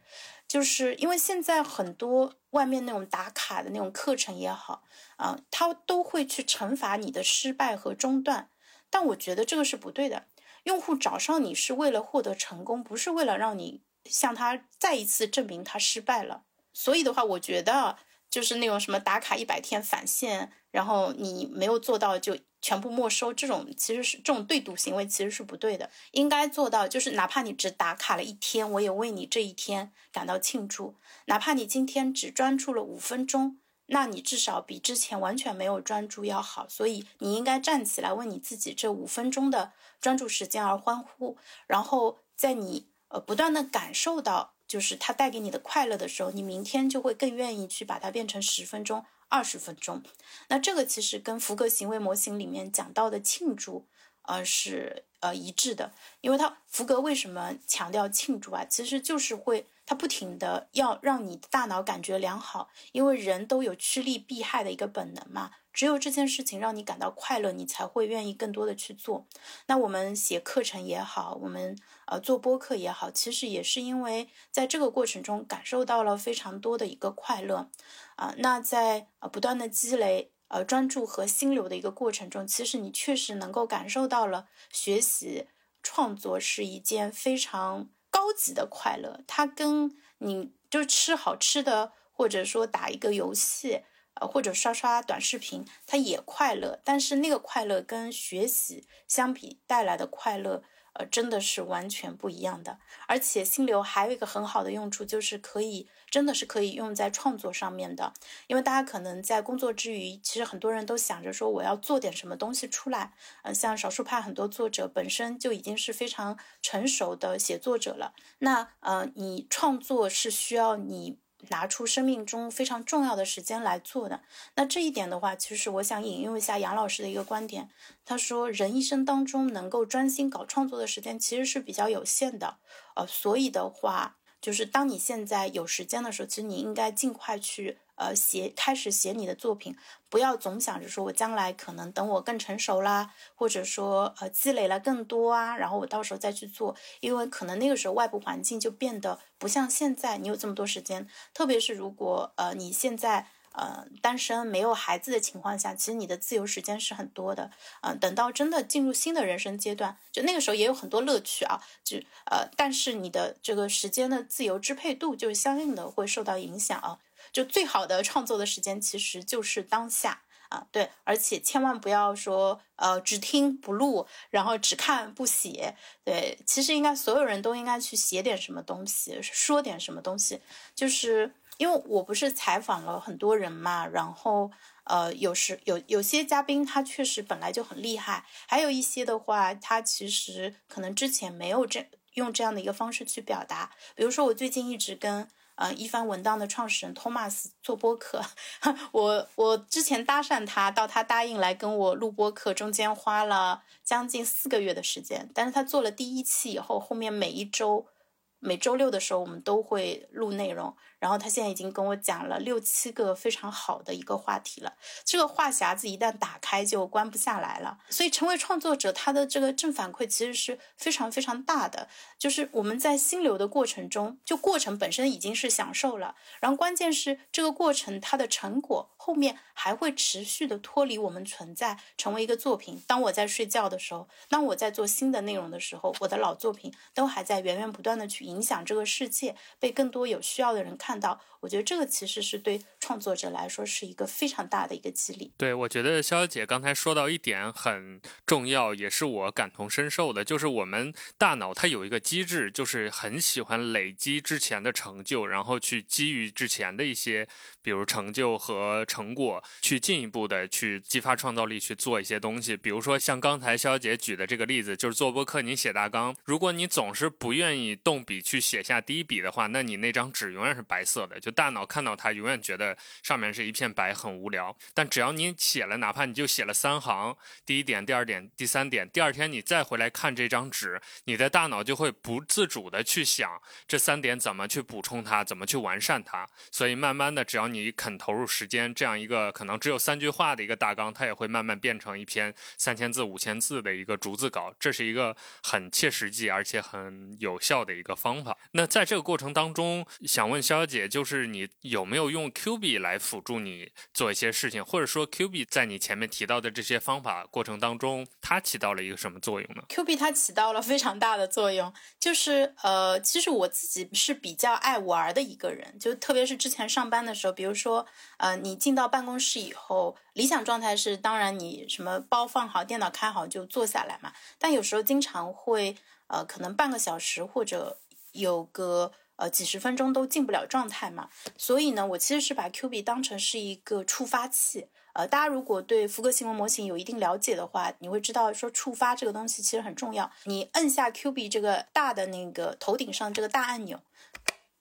就是因为现在很多外面那种打卡的那种课程也好，啊，他都会去惩罚你的失败和中断，但我觉得这个是不对的。用户找上你是为了获得成功，不是为了让你向他再一次证明他失败了。所以的话，我觉得就是那种什么打卡一百天返现，然后你没有做到就全部没收，这种其实是这种对赌行为，其实是不对的。应该做到就是，哪怕你只打卡了一天，我也为你这一天感到庆祝。哪怕你今天只专注了五分钟。那你至少比之前完全没有专注要好，所以你应该站起来为你自己这五分钟的专注时间而欢呼。然后在你呃不断的感受到就是它带给你的快乐的时候，你明天就会更愿意去把它变成十分钟、二十分钟。那这个其实跟福格行为模型里面讲到的庆祝，呃是呃一致的，因为他福格为什么强调庆祝啊？其实就是会。它不停的要让你的大脑感觉良好，因为人都有趋利避害的一个本能嘛。只有这件事情让你感到快乐，你才会愿意更多的去做。那我们写课程也好，我们呃做播客也好，其实也是因为在这个过程中感受到了非常多的一个快乐啊。那在呃不断的积累呃专注和心流的一个过程中，其实你确实能够感受到了学习创作是一件非常。高级的快乐，它跟你就吃好吃的，或者说打一个游戏，呃，或者刷刷短视频，它也快乐。但是那个快乐跟学习相比带来的快乐。呃，真的是完全不一样的。而且心流还有一个很好的用处，就是可以真的是可以用在创作上面的。因为大家可能在工作之余，其实很多人都想着说我要做点什么东西出来。嗯，像少数派很多作者本身就已经是非常成熟的写作者了。那呃，你创作是需要你。拿出生命中非常重要的时间来做的，那这一点的话，其实我想引用一下杨老师的一个观点。他说，人一生当中能够专心搞创作的时间其实是比较有限的，呃，所以的话，就是当你现在有时间的时候，其实你应该尽快去。呃，写开始写你的作品，不要总想着说我将来可能等我更成熟啦，或者说呃积累了更多啊，然后我到时候再去做，因为可能那个时候外部环境就变得不像现在，你有这么多时间，特别是如果呃你现在呃单身没有孩子的情况下，其实你的自由时间是很多的，嗯，等到真的进入新的人生阶段，就那个时候也有很多乐趣啊，就呃但是你的这个时间的自由支配度就相应的会受到影响啊。就最好的创作的时间其实就是当下啊，对，而且千万不要说呃只听不录，然后只看不写，对，其实应该所有人都应该去写点什么东西，说点什么东西，就是因为我不是采访了很多人嘛，然后呃，有时有有些嘉宾他确实本来就很厉害，还有一些的话，他其实可能之前没有这用这样的一个方式去表达。比如说，我最近一直跟呃一番文档的创始人托马斯做播客，我我之前搭讪他，到他答应来跟我录播客，中间花了将近四个月的时间。但是他做了第一期以后，后面每一周。每周六的时候，我们都会录内容。然后他现在已经跟我讲了六七个非常好的一个话题了。这个话匣子一旦打开就关不下来了。所以成为创作者，他的这个正反馈其实是非常非常大的。就是我们在心流的过程中，就过程本身已经是享受了。然后关键是这个过程它的成果后面还会持续的脱离我们存在，成为一个作品。当我在睡觉的时候，当我在做新的内容的时候，我的老作品都还在源源不断的去影响这个世界，被更多有需要的人看。看到，我觉得这个其实是对创作者来说是一个非常大的一个激励。对，我觉得肖小姐刚才说到一点很重要，也是我感同身受的，就是我们大脑它有一个机制，就是很喜欢累积之前的成就，然后去基于之前的一些，比如成就和成果，去进一步的去激发创造力，去做一些东西。比如说像刚才肖小姐举的这个例子，就是做播客，你写大纲，如果你总是不愿意动笔去写下第一笔的话，那你那张纸永远是。白色的，就大脑看到它，永远觉得上面是一片白，很无聊。但只要你写了，哪怕你就写了三行，第一点、第二点、第三点，第二天你再回来看这张纸，你的大脑就会不自主的去想这三点怎么去补充它，怎么去完善它。所以慢慢的，只要你肯投入时间，这样一个可能只有三句话的一个大纲，它也会慢慢变成一篇三千字、五千字的一个逐字稿。这是一个很切实际而且很有效的一个方法。那在这个过程当中，想问肖小。姐，就是你有没有用 Q B 来辅助你做一些事情，或者说 Q B 在你前面提到的这些方法过程当中，它起到了一个什么作用呢？Q B 它起到了非常大的作用，就是呃，其实我自己是比较爱玩的一个人，就特别是之前上班的时候，比如说呃，你进到办公室以后，理想状态是当然你什么包放好，电脑开好就坐下来嘛，但有时候经常会呃，可能半个小时或者有个。呃，几十分钟都进不了状态嘛，所以呢，我其实是把 Q B 当成是一个触发器。呃，大家如果对福格行为模型有一定了解的话，你会知道说触发这个东西其实很重要。你摁下 Q B 这个大的那个头顶上这个大按钮，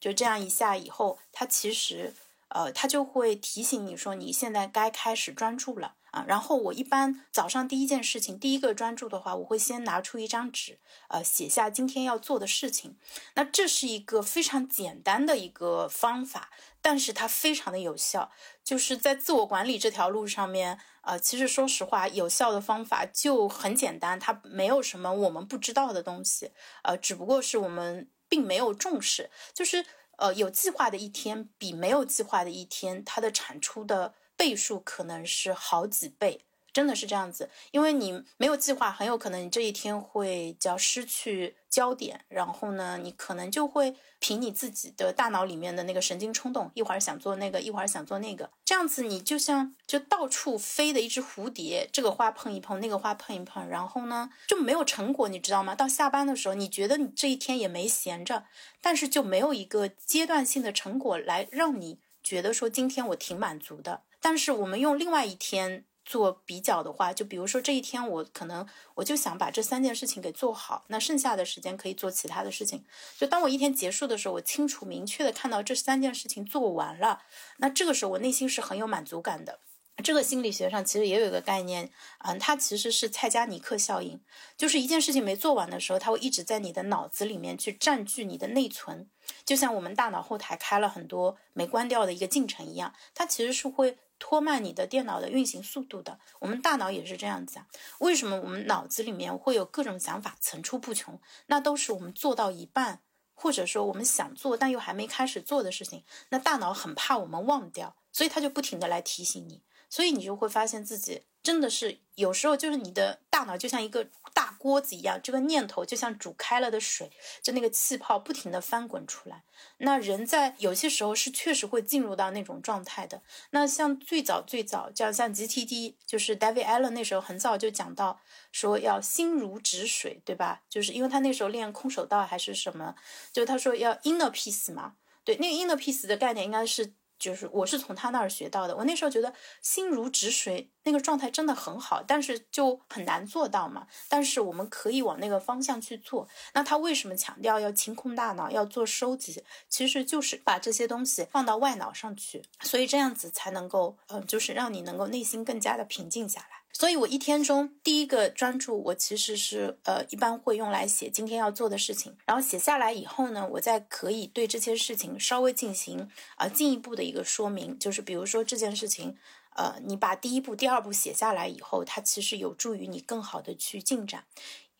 就这样一下以后，它其实呃，它就会提醒你说你现在该开始专注了。啊，然后我一般早上第一件事情，第一个专注的话，我会先拿出一张纸，呃，写下今天要做的事情。那这是一个非常简单的一个方法，但是它非常的有效。就是在自我管理这条路上面，呃，其实说实话，有效的方法就很简单，它没有什么我们不知道的东西，呃，只不过是我们并没有重视。就是呃，有计划的一天比没有计划的一天，它的产出的。倍数可能是好几倍，真的是这样子。因为你没有计划，很有可能你这一天会叫失去焦点，然后呢，你可能就会凭你自己的大脑里面的那个神经冲动，一会儿想做那个，一会儿想做那个，这样子你就像就到处飞的一只蝴蝶，这个花碰一碰，那个花碰一碰，然后呢就没有成果，你知道吗？到下班的时候，你觉得你这一天也没闲着，但是就没有一个阶段性的成果来让你觉得说今天我挺满足的。但是我们用另外一天做比较的话，就比如说这一天我可能我就想把这三件事情给做好，那剩下的时间可以做其他的事情。就当我一天结束的时候，我清楚明确的看到这三件事情做完了，那这个时候我内心是很有满足感的。这个心理学上其实也有一个概念，嗯，它其实是蔡加尼克效应，就是一件事情没做完的时候，它会一直在你的脑子里面去占据你的内存，就像我们大脑后台开了很多没关掉的一个进程一样，它其实是会。拖慢你的电脑的运行速度的，我们大脑也是这样子啊。为什么我们脑子里面会有各种想法层出不穷？那都是我们做到一半，或者说我们想做但又还没开始做的事情。那大脑很怕我们忘掉，所以它就不停的来提醒你。所以你就会发现自己真的是有时候就是你的大脑就像一个大锅子一样，这个念头就像煮开了的水，就那个气泡不停的翻滚出来。那人在有些时候是确实会进入到那种状态的。那像最早最早，像像 GTD，就是 David Allen 那时候很早就讲到说要心如止水，对吧？就是因为他那时候练空手道还是什么，就他说要 inner peace 嘛。对，那个 inner peace 的概念应该是。就是我是从他那儿学到的，我那时候觉得心如止水，那个状态真的很好，但是就很难做到嘛。但是我们可以往那个方向去做。那他为什么强调要清空大脑，要做收集？其实就是把这些东西放到外脑上去，所以这样子才能够，嗯，就是让你能够内心更加的平静下来。所以，我一天中第一个专注，我其实是呃，一般会用来写今天要做的事情。然后写下来以后呢，我再可以对这些事情稍微进行啊进一步的一个说明。就是比如说这件事情，呃，你把第一步、第二步写下来以后，它其实有助于你更好的去进展。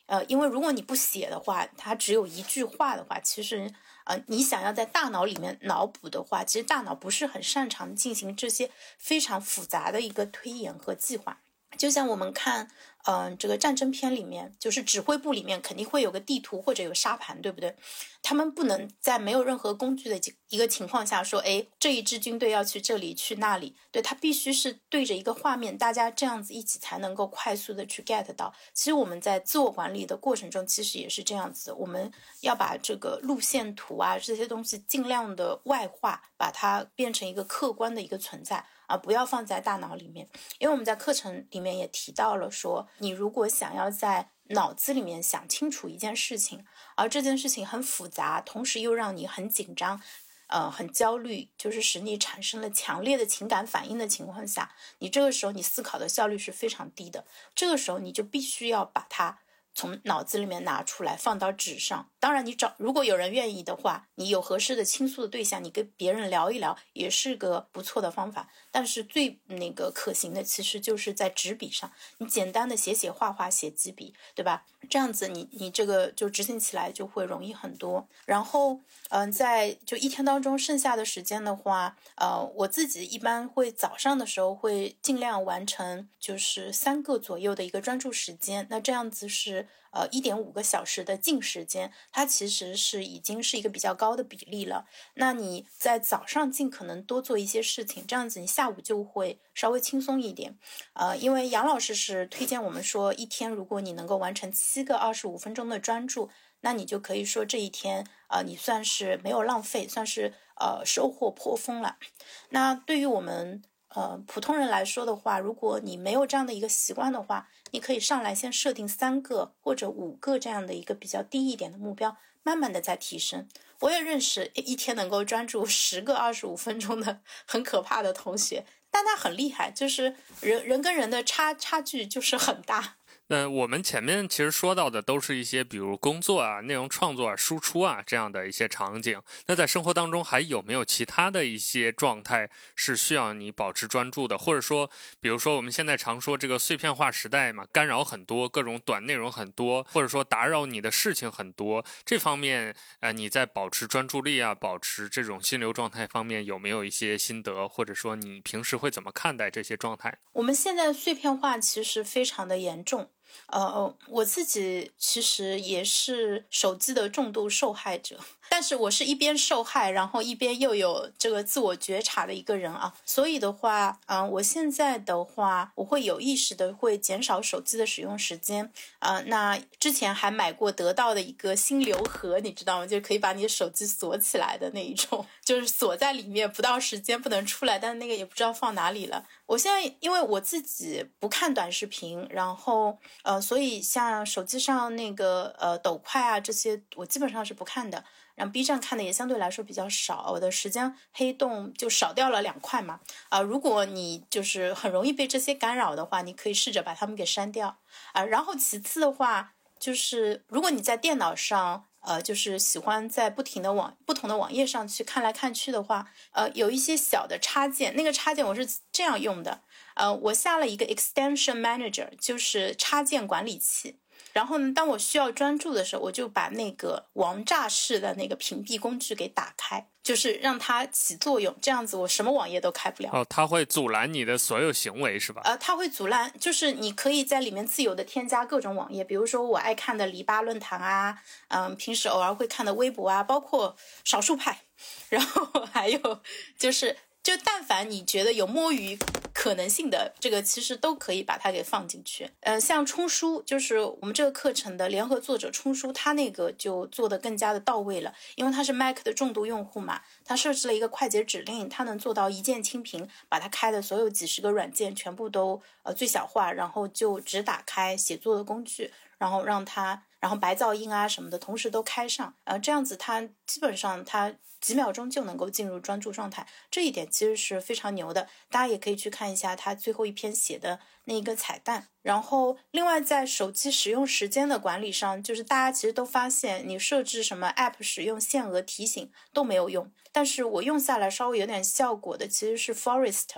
呃，因为如果你不写的话，它只有一句话的话，其实呃，你想要在大脑里面脑补的话，其实大脑不是很擅长进行这些非常复杂的一个推演和计划。就像我们看，嗯，这个战争片里面，就是指挥部里面肯定会有个地图或者有沙盘，对不对？他们不能在没有任何工具的一个情况下说，哎，这一支军队要去这里去那里，对他必须是对着一个画面，大家这样子一起才能够快速的去 get 到。其实我们在自我管理的过程中，其实也是这样子，我们要把这个路线图啊这些东西尽量的外化，把它变成一个客观的一个存在。啊，不要放在大脑里面，因为我们在课程里面也提到了，说你如果想要在脑子里面想清楚一件事情，而这件事情很复杂，同时又让你很紧张，呃，很焦虑，就是使你产生了强烈的情感反应的情况下，你这个时候你思考的效率是非常低的，这个时候你就必须要把它。从脑子里面拿出来，放到纸上。当然，你找如果有人愿意的话，你有合适的倾诉的对象，你跟别人聊一聊，也是个不错的方法。但是最那个可行的，其实就是在纸笔上，你简单的写写画画，写几笔，对吧？这样子，你你这个就执行起来就会容易很多。然后，嗯，在就一天当中剩下的时间的话，呃，我自己一般会早上的时候会尽量完成，就是三个左右的一个专注时间。那这样子是。呃，一点五个小时的静时间，它其实是已经是一个比较高的比例了。那你在早上尽可能多做一些事情，这样子你下午就会稍微轻松一点。呃，因为杨老师是推荐我们说，一天如果你能够完成七个二十五分钟的专注，那你就可以说这一天，呃，你算是没有浪费，算是呃收获颇丰了。那对于我们。呃，普通人来说的话，如果你没有这样的一个习惯的话，你可以上来先设定三个或者五个这样的一个比较低一点的目标，慢慢的再提升。我也认识一天能够专注十个二十五分钟的很可怕的同学，但他很厉害，就是人人跟人的差差距就是很大。那我们前面其实说到的都是一些，比如工作啊、内容创作啊、输出啊这样的一些场景。那在生活当中还有没有其他的一些状态是需要你保持专注的？或者说，比如说我们现在常说这个碎片化时代嘛，干扰很多，各种短内容很多，或者说打扰你的事情很多。这方面，呃，你在保持专注力啊、保持这种心流状态方面有没有一些心得？或者说你平时会怎么看待这些状态？我们现在碎片化其实非常的严重。呃，我自己其实也是手机的重度受害者，但是我是一边受害，然后一边又有这个自我觉察的一个人啊。所以的话，嗯，我现在的话，我会有意识的会减少手机的使用时间啊。那之前还买过得到的一个心流盒，你知道吗？就可以把你的手机锁起来的那一种，就是锁在里面，不到时间不能出来，但是那个也不知道放哪里了。我现在因为我自己不看短视频，然后呃，所以像手机上那个呃抖快啊这些，我基本上是不看的。然后 B 站看的也相对来说比较少，我的时间黑洞就少掉了两块嘛。啊，如果你就是很容易被这些干扰的话，你可以试着把它们给删掉啊。然后其次的话，就是如果你在电脑上。呃，就是喜欢在不停的网不同的网页上去看来看去的话，呃，有一些小的插件，那个插件我是这样用的，呃，我下了一个 Extension Manager，就是插件管理器。然后呢，当我需要专注的时候，我就把那个王炸式的那个屏蔽工具给打开，就是让它起作用，这样子我什么网页都开不了。哦，它会阻拦你的所有行为是吧？呃，它会阻拦，就是你可以在里面自由的添加各种网页，比如说我爱看的篱笆论坛啊，嗯，平时偶尔会看的微博啊，包括少数派，然后还有就是，就但凡你觉得有摸鱼。可能性的这个，其实都可以把它给放进去。呃，像冲书，就是我们这个课程的联合作者冲书，他那个就做的更加的到位了，因为他是 Mac 的重度用户嘛，他设置了一个快捷指令，他能做到一键清屏，把他开的所有几十个软件全部都呃最小化，然后就只打开写作的工具，然后让它。然后白噪音啊什么的，同时都开上，呃，这样子它基本上它几秒钟就能够进入专注状态，这一点其实是非常牛的。大家也可以去看一下他最后一篇写的那一个彩蛋。然后另外在手机使用时间的管理上，就是大家其实都发现，你设置什么 App 使用限额提醒都没有用。但是我用下来稍微有点效果的，其实是 Forest，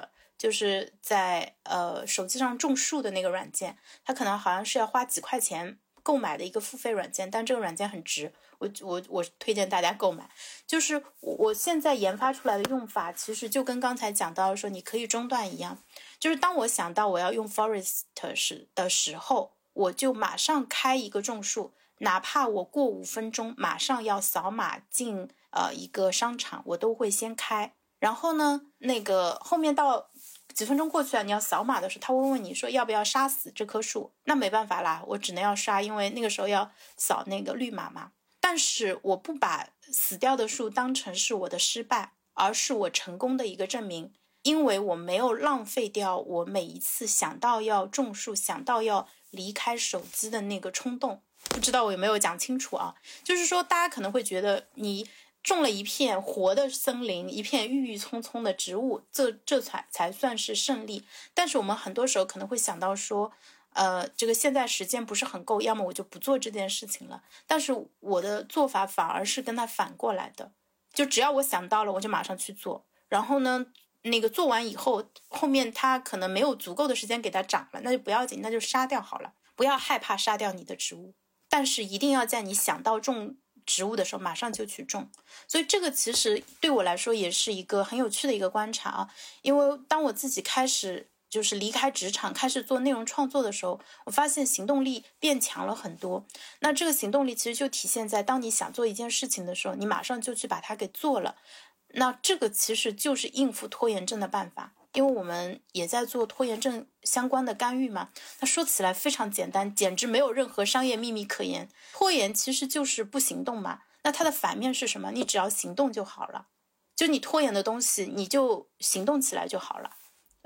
就是在呃手机上种树的那个软件，它可能好像是要花几块钱。购买的一个付费软件，但这个软件很值，我我我推荐大家购买。就是我现在研发出来的用法，其实就跟刚才讲到说你可以中断一样，就是当我想到我要用 Forest 时的时候，我就马上开一个种树，哪怕我过五分钟马上要扫码进呃一个商场，我都会先开。然后呢，那个后面到。几分钟过去了，你要扫码的时候，他会问你说要不要杀死这棵树？那没办法啦，我只能要杀，因为那个时候要扫那个绿码嘛。但是我不把死掉的树当成是我的失败，而是我成功的一个证明，因为我没有浪费掉我每一次想到要种树、想到要离开手机的那个冲动。不知道我有没有讲清楚啊？就是说，大家可能会觉得你。种了一片活的森林，一片郁郁葱葱的植物，这这才才算是胜利。但是我们很多时候可能会想到说，呃，这个现在时间不是很够，要么我就不做这件事情了。但是我的做法反而是跟他反过来的，就只要我想到了，我就马上去做。然后呢，那个做完以后，后面他可能没有足够的时间给它长了，那就不要紧，那就杀掉好了。不要害怕杀掉你的植物，但是一定要在你想到种。植物的时候马上就去种，所以这个其实对我来说也是一个很有趣的一个观察啊。因为当我自己开始就是离开职场，开始做内容创作的时候，我发现行动力变强了很多。那这个行动力其实就体现在当你想做一件事情的时候，你马上就去把它给做了。那这个其实就是应付拖延症的办法。因为我们也在做拖延症相关的干预嘛，那说起来非常简单，简直没有任何商业秘密可言。拖延其实就是不行动嘛，那它的反面是什么？你只要行动就好了，就你拖延的东西，你就行动起来就好了。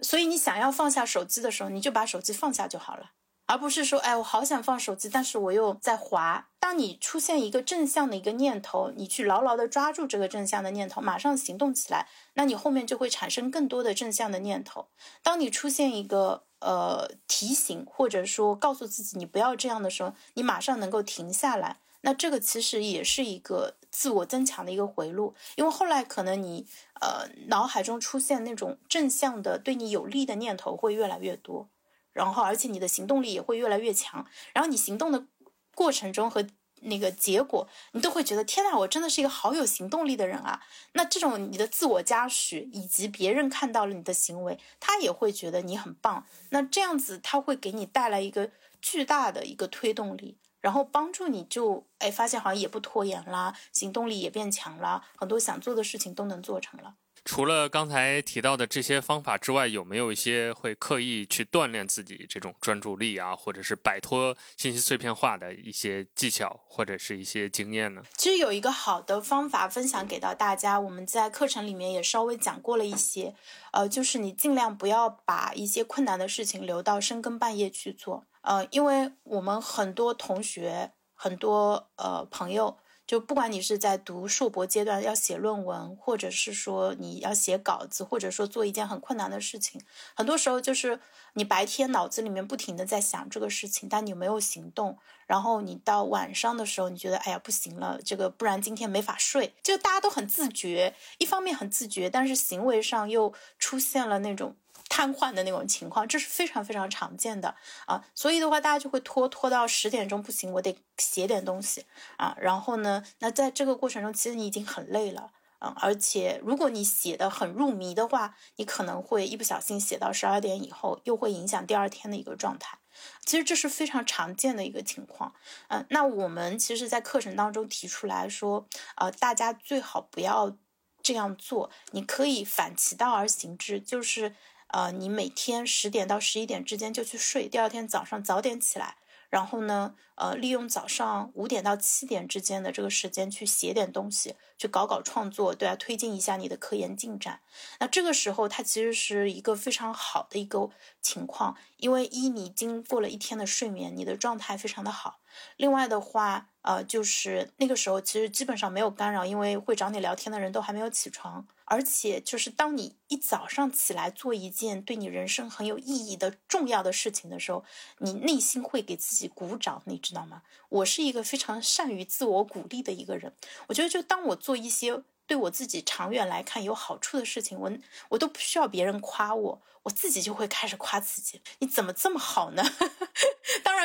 所以你想要放下手机的时候，你就把手机放下就好了。而不是说，哎，我好想放手机，但是我又在滑。当你出现一个正向的一个念头，你去牢牢的抓住这个正向的念头，马上行动起来，那你后面就会产生更多的正向的念头。当你出现一个呃提醒，或者说告诉自己你不要这样的时候，你马上能够停下来。那这个其实也是一个自我增强的一个回路，因为后来可能你呃脑海中出现那种正向的对你有利的念头会越来越多。然后，而且你的行动力也会越来越强。然后你行动的过程中和那个结果，你都会觉得天呐，我真的是一个好有行动力的人啊！那这种你的自我嘉许，以及别人看到了你的行为，他也会觉得你很棒。那这样子，他会给你带来一个巨大的一个推动力，然后帮助你就哎发现好像也不拖延啦，行动力也变强啦，很多想做的事情都能做成了。除了刚才提到的这些方法之外，有没有一些会刻意去锻炼自己这种专注力啊，或者是摆脱信息碎片化的一些技巧或者是一些经验呢？其实有一个好的方法分享给到大家，我们在课程里面也稍微讲过了一些，呃，就是你尽量不要把一些困难的事情留到深更半夜去做，呃，因为我们很多同学、很多呃朋友。就不管你是在读硕博阶段要写论文，或者是说你要写稿子，或者说做一件很困难的事情，很多时候就是你白天脑子里面不停的在想这个事情，但你没有行动，然后你到晚上的时候，你觉得哎呀不行了，这个不然今天没法睡。就大家都很自觉，一方面很自觉，但是行为上又出现了那种。瘫痪的那种情况，这是非常非常常见的啊，所以的话，大家就会拖拖到十点钟不行，我得写点东西啊。然后呢，那在这个过程中，其实你已经很累了啊，而且如果你写的很入迷的话，你可能会一不小心写到十二点以后，又会影响第二天的一个状态。其实这是非常常见的一个情况。嗯，那我们其实，在课程当中提出来说，呃，大家最好不要这样做，你可以反其道而行之，就是。呃，你每天十点到十一点之间就去睡，第二天早上早点起来。然后呢，呃，利用早上五点到七点之间的这个时间去写点东西，去搞搞创作，对啊，推进一下你的科研进展。那这个时候，它其实是一个非常好的一个情况，因为一你经过了一天的睡眠，你的状态非常的好。另外的话，呃，就是那个时候其实基本上没有干扰，因为会找你聊天的人都还没有起床。而且，就是当你一早上起来做一件对你人生很有意义的重要的事情的时候，你内心会给自己鼓掌，你知道吗？我是一个非常善于自我鼓励的一个人。我觉得，就当我做一些对我自己长远来看有好处的事情，我我都不需要别人夸我，我自己就会开始夸自己。你怎么这么好呢？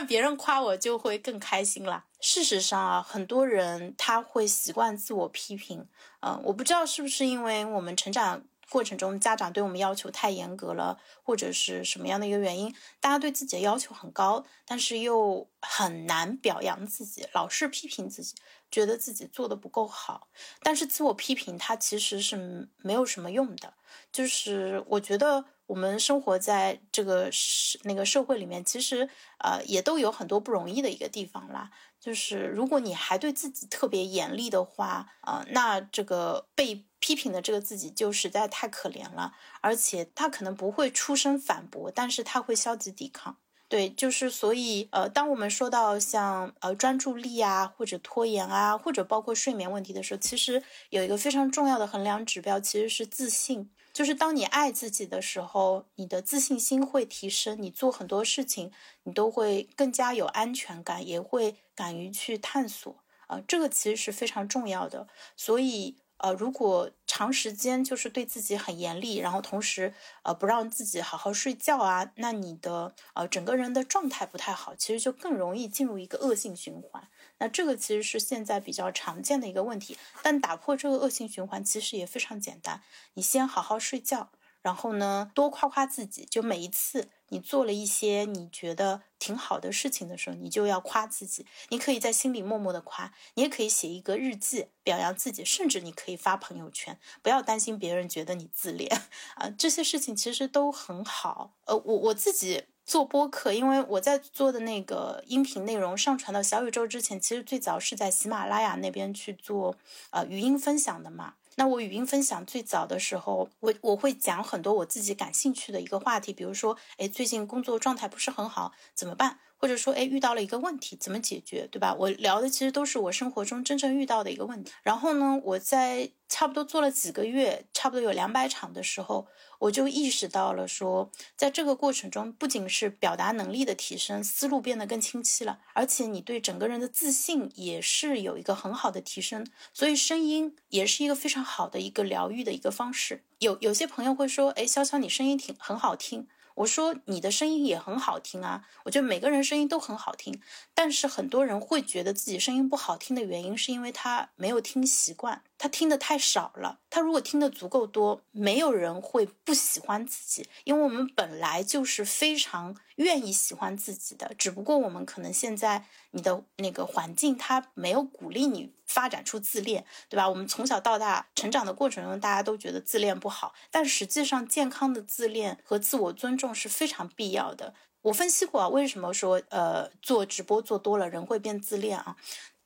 别人夸我就会更开心啦。事实上啊，很多人他会习惯自我批评。嗯，我不知道是不是因为我们成长过程中家长对我们要求太严格了，或者是什么样的一个原因，大家对自己的要求很高，但是又很难表扬自己，老是批评自己，觉得自己做的不够好。但是自我批评它其实是没有什么用的。就是我觉得我们生活在这个社那个社会里面，其实呃也都有很多不容易的一个地方啦。就是如果你还对自己特别严厉的话，啊，那这个被批评的这个自己就实在太可怜了，而且他可能不会出声反驳，但是他会消极抵抗。对，就是所以，呃，当我们说到像呃专注力啊，或者拖延啊，或者包括睡眠问题的时候，其实有一个非常重要的衡量指标，其实是自信。就是当你爱自己的时候，你的自信心会提升，你做很多事情，你都会更加有安全感，也会敢于去探索啊，这个其实是非常重要的。所以，呃，如果长时间就是对自己很严厉，然后同时呃不让自己好好睡觉啊，那你的呃整个人的状态不太好，其实就更容易进入一个恶性循环。那这个其实是现在比较常见的一个问题，但打破这个恶性循环其实也非常简单。你先好好睡觉，然后呢多夸夸自己。就每一次你做了一些你觉得挺好的事情的时候，你就要夸自己。你可以在心里默默的夸，你也可以写一个日记表扬自己，甚至你可以发朋友圈。不要担心别人觉得你自恋 啊，这些事情其实都很好。呃，我我自己。做播客，因为我在做的那个音频内容上传到小宇宙之前，其实最早是在喜马拉雅那边去做呃语音分享的嘛。那我语音分享最早的时候，我我会讲很多我自己感兴趣的一个话题，比如说，哎，最近工作状态不是很好，怎么办？或者说，哎，遇到了一个问题，怎么解决，对吧？我聊的其实都是我生活中真正遇到的一个问题。然后呢，我在差不多做了几个月，差不多有两百场的时候，我就意识到了，说在这个过程中，不仅是表达能力的提升，思路变得更清晰了，而且你对整个人的自信也是有一个很好的提升。所以，声音也是一个非常好的一个疗愈的一个方式。有有些朋友会说，哎，潇潇，你声音挺很好听。我说你的声音也很好听啊，我觉得每个人声音都很好听，但是很多人会觉得自己声音不好听的原因，是因为他没有听习惯。他听的太少了，他如果听的足够多，没有人会不喜欢自己，因为我们本来就是非常愿意喜欢自己的，只不过我们可能现在你的那个环境，他没有鼓励你发展出自恋，对吧？我们从小到大成长的过程中，大家都觉得自恋不好，但实际上健康的自恋和自我尊重是非常必要的。我分析过啊，为什么说呃做直播做多了人会变自恋啊？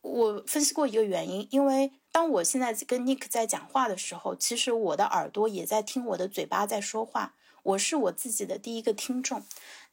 我分析过一个原因，因为当我现在跟 Nick 在讲话的时候，其实我的耳朵也在听我的嘴巴在说话，我是我自己的第一个听众。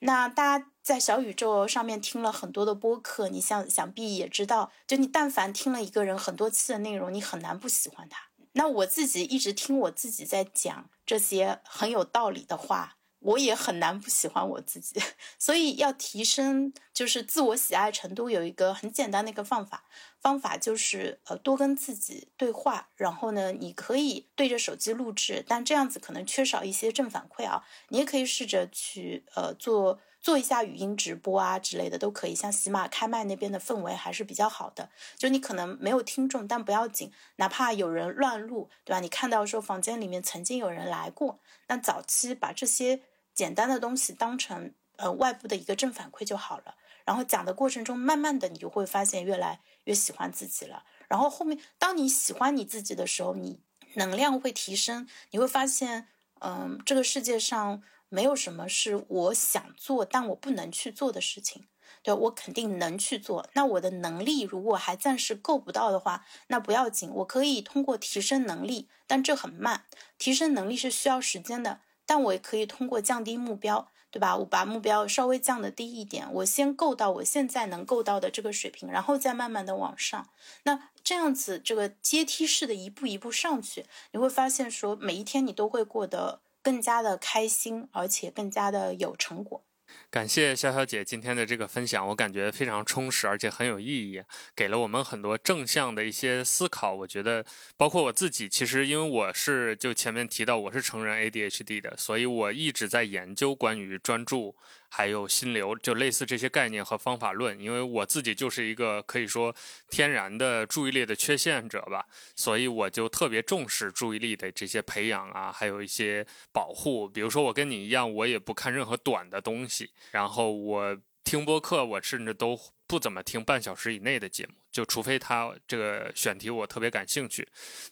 那大家在小宇宙上面听了很多的播客，你想想必也知道，就你但凡听了一个人很多期的内容，你很难不喜欢他。那我自己一直听我自己在讲这些很有道理的话。我也很难不喜欢我自己，所以要提升就是自我喜爱程度，有一个很简单的一个方法，方法就是呃多跟自己对话，然后呢，你可以对着手机录制，但这样子可能缺少一些正反馈啊，你也可以试着去呃做做一下语音直播啊之类的都可以，像喜马开麦那边的氛围还是比较好的，就你可能没有听众，但不要紧，哪怕有人乱录，对吧？你看到说房间里面曾经有人来过，那早期把这些。简单的东西当成呃外部的一个正反馈就好了，然后讲的过程中，慢慢的你就会发现越来越喜欢自己了。然后后面当你喜欢你自己的时候，你能量会提升，你会发现，嗯，这个世界上没有什么是我想做但我不能去做的事情。对我肯定能去做。那我的能力如果还暂时够不到的话，那不要紧，我可以通过提升能力，但这很慢。提升能力是需要时间的，但我也可以通过降低目标，对吧？我把目标稍微降的低一点，我先够到我现在能够到的这个水平，然后再慢慢的往上。那这样子这个阶梯式的一步一步上去，你会发现说每一天你都会过得更加的开心，而且更加的有成果。感谢潇潇姐今天的这个分享，我感觉非常充实，而且很有意义，给了我们很多正向的一些思考。我觉得，包括我自己，其实因为我是就前面提到我是成人 ADHD 的，所以我一直在研究关于专注。还有心流，就类似这些概念和方法论。因为我自己就是一个可以说天然的注意力的缺陷者吧，所以我就特别重视注意力的这些培养啊，还有一些保护。比如说，我跟你一样，我也不看任何短的东西，然后我听播客，我甚至都不怎么听半小时以内的节目。就除非他这个选题我特别感兴趣，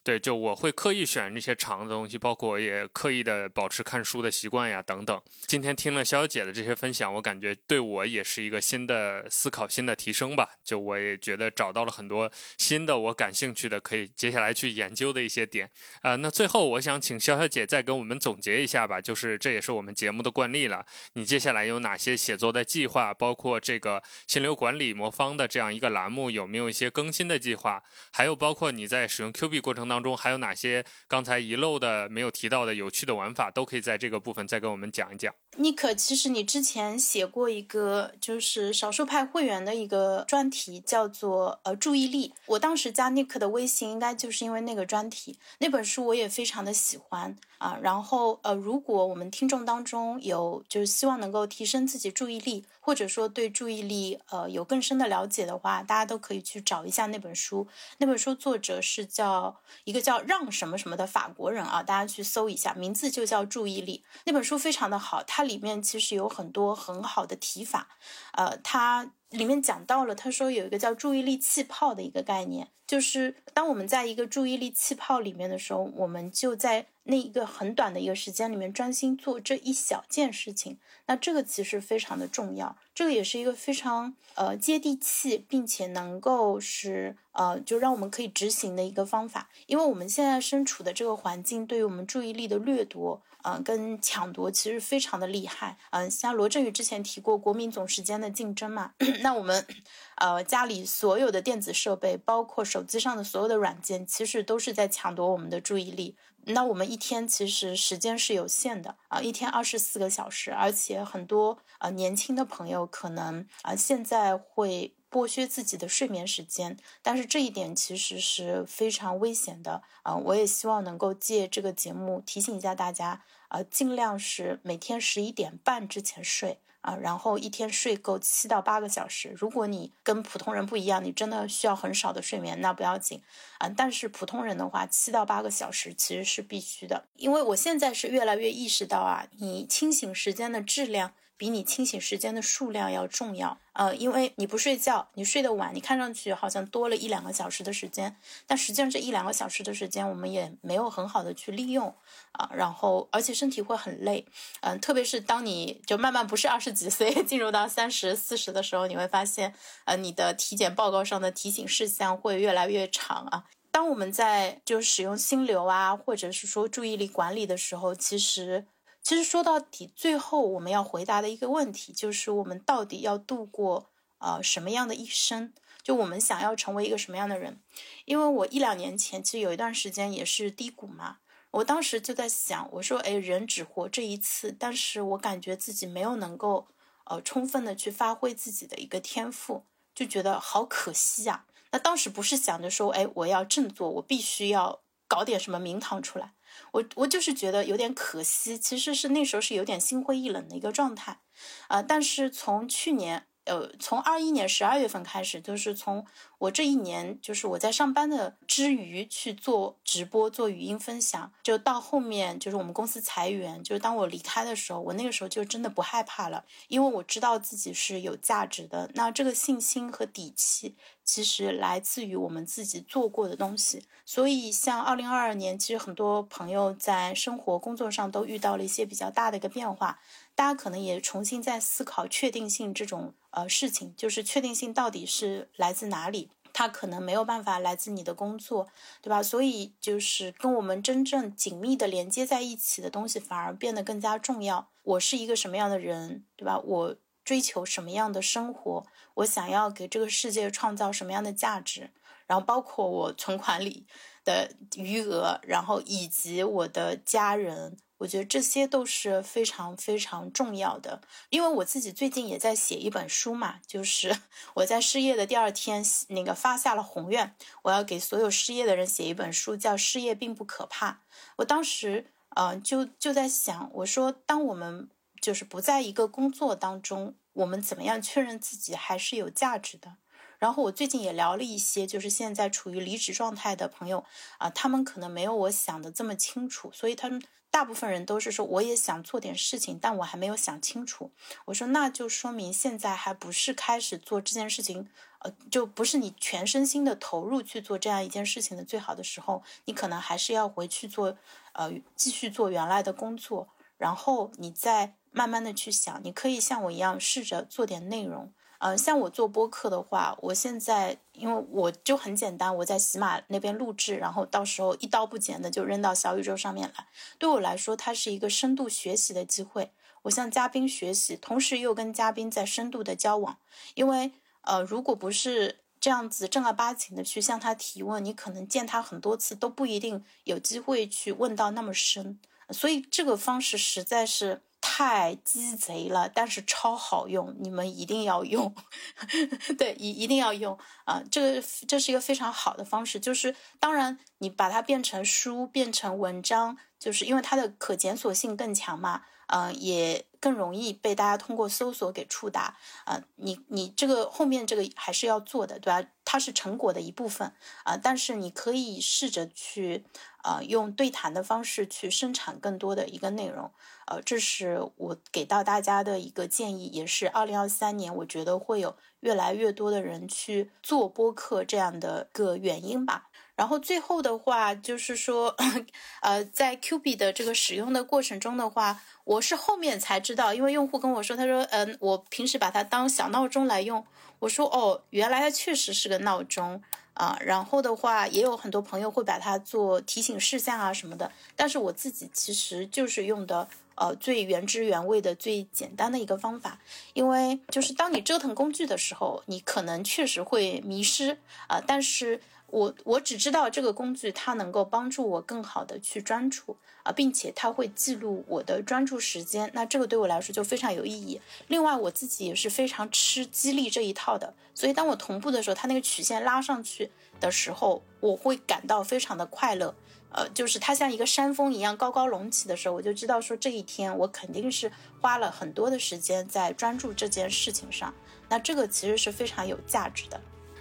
对，就我会刻意选那些长的东西，包括也刻意的保持看书的习惯呀等等。今天听了潇潇姐的这些分享，我感觉对我也是一个新的思考、新的提升吧。就我也觉得找到了很多新的我感兴趣的，可以接下来去研究的一些点。呃，那最后我想请潇潇姐再跟我们总结一下吧，就是这也是我们节目的惯例了。你接下来有哪些写作的计划？包括这个心流管理魔方的这样一个栏目，有没有？一些更新的计划，还有包括你在使用 Q 币过程当中，还有哪些刚才遗漏的、没有提到的有趣的玩法，都可以在这个部分再跟我们讲一讲。尼克，其实你之前写过一个就是少数派会员的一个专题，叫做呃注意力。我当时加尼克的微信，应该就是因为那个专题。那本书我也非常的喜欢啊。然后呃，如果我们听众当中有就是希望能够提升自己注意力，或者说对注意力呃有更深的了解的话，大家都可以去找一下那本书。那本书作者是叫一个叫让什么什么的法国人啊，大家去搜一下，名字就叫注意力。那本书非常的好，它。里面其实有很多很好的提法，呃，它里面讲到了，他说有一个叫注意力气泡的一个概念，就是当我们在一个注意力气泡里面的时候，我们就在那一个很短的一个时间里面专心做这一小件事情，那这个其实非常的重要，这个也是一个非常呃接地气，并且能够是呃就让我们可以执行的一个方法，因为我们现在身处的这个环境对于我们注意力的掠夺。嗯，跟抢夺其实非常的厉害。嗯，像罗振宇之前提过国民总时间的竞争嘛，那我们，呃，家里所有的电子设备，包括手机上的所有的软件，其实都是在抢夺我们的注意力。那我们一天其实时间是有限的啊，一天二十四个小时，而且很多呃年轻的朋友可能啊现在会。剥削自己的睡眠时间，但是这一点其实是非常危险的啊！我也希望能够借这个节目提醒一下大家呃，尽量是每天十一点半之前睡啊，然后一天睡够七到八个小时。如果你跟普通人不一样，你真的需要很少的睡眠，那不要紧啊。但是普通人的话，七到八个小时其实是必须的，因为我现在是越来越意识到啊，你清醒时间的质量。比你清醒时间的数量要重要，呃，因为你不睡觉，你睡得晚，你看上去好像多了一两个小时的时间，但实际上这一两个小时的时间我们也没有很好的去利用，啊，然后而且身体会很累，嗯，特别是当你就慢慢不是二十几岁，进入到三十四十的时候，你会发现，呃，你的体检报告上的提醒事项会越来越长啊。当我们在就使用心流啊，或者是说注意力管理的时候，其实。其实说到底，最后我们要回答的一个问题就是：我们到底要度过呃什么样的一生？就我们想要成为一个什么样的人？因为我一两年前其实有一段时间也是低谷嘛，我当时就在想，我说，哎，人只活这一次，但是我感觉自己没有能够呃充分的去发挥自己的一个天赋，就觉得好可惜啊。那当时不是想着说，哎，我要振作，我必须要搞点什么名堂出来。我我就是觉得有点可惜，其实是那时候是有点心灰意冷的一个状态，啊，但是从去年呃，从二一年十二月份开始，就是从我这一年，就是我在上班的之余去做直播、做语音分享，就到后面就是我们公司裁员，就是当我离开的时候，我那个时候就真的不害怕了，因为我知道自己是有价值的。那这个信心和底气，其实来自于我们自己做过的东西。所以，像二零二二年，其实很多朋友在生活、工作上都遇到了一些比较大的一个变化。大家可能也重新在思考确定性这种呃事情，就是确定性到底是来自哪里？它可能没有办法来自你的工作，对吧？所以就是跟我们真正紧密的连接在一起的东西，反而变得更加重要。我是一个什么样的人，对吧？我追求什么样的生活？我想要给这个世界创造什么样的价值？然后包括我存款里的余额，然后以及我的家人。我觉得这些都是非常非常重要的，因为我自己最近也在写一本书嘛，就是 我在失业的第二天，那个发下了宏愿，我要给所有失业的人写一本书，叫《失业并不可怕》。我当时，嗯，就就在想，我说，当我们就是不在一个工作当中，我们怎么样确认自己还是有价值的？然后我最近也聊了一些，就是现在处于离职状态的朋友啊，他们可能没有我想的这么清楚，所以他们。大部分人都是说，我也想做点事情，但我还没有想清楚。我说，那就说明现在还不是开始做这件事情，呃，就不是你全身心的投入去做这样一件事情的最好的时候。你可能还是要回去做，呃，继续做原来的工作，然后你再慢慢的去想，你可以像我一样试着做点内容。呃，像我做播客的话，我现在因为我就很简单，我在喜马那边录制，然后到时候一刀不剪的就扔到小宇宙上面来。对我来说，它是一个深度学习的机会。我向嘉宾学习，同时又跟嘉宾在深度的交往。因为呃，如果不是这样子正儿八经的去向他提问，你可能见他很多次都不一定有机会去问到那么深。所以这个方式实在是。太鸡贼了，但是超好用，你们一定要用。对，一一定要用啊！这个这是一个非常好的方式，就是当然你把它变成书，变成文章，就是因为它的可检索性更强嘛，嗯，也更容易被大家通过搜索给触达啊。你你这个后面这个还是要做的，对吧？它是成果的一部分啊，但是你可以试着去啊，用对谈的方式去生产更多的一个内容。呃，这是我给到大家的一个建议，也是二零二三年我觉得会有越来越多的人去做播客这样的个原因吧。然后最后的话就是说，呃，在 Q 币的这个使用的过程中的话，我是后面才知道，因为用户跟我说，他说，嗯，我平时把它当小闹钟来用。我说，哦，原来它确实是个闹钟。啊，然后的话，也有很多朋友会把它做提醒事项啊什么的，但是我自己其实就是用的呃最原汁原味的最简单的一个方法，因为就是当你折腾工具的时候，你可能确实会迷失啊，但是。我我只知道这个工具它能够帮助我更好的去专注啊，并且它会记录我的专注时间，那这个对我来说就非常有意义。另外我自己也是非常吃激励这一套的，所以当我同步的时候，它那个曲线拉上去的时候，我会感到非常的快乐。呃，就是它像一个山峰一样高高隆起的时候，我就知道说这一天我肯定是花了很多的时间在专注这件事情上，那这个其实是非常有价值的。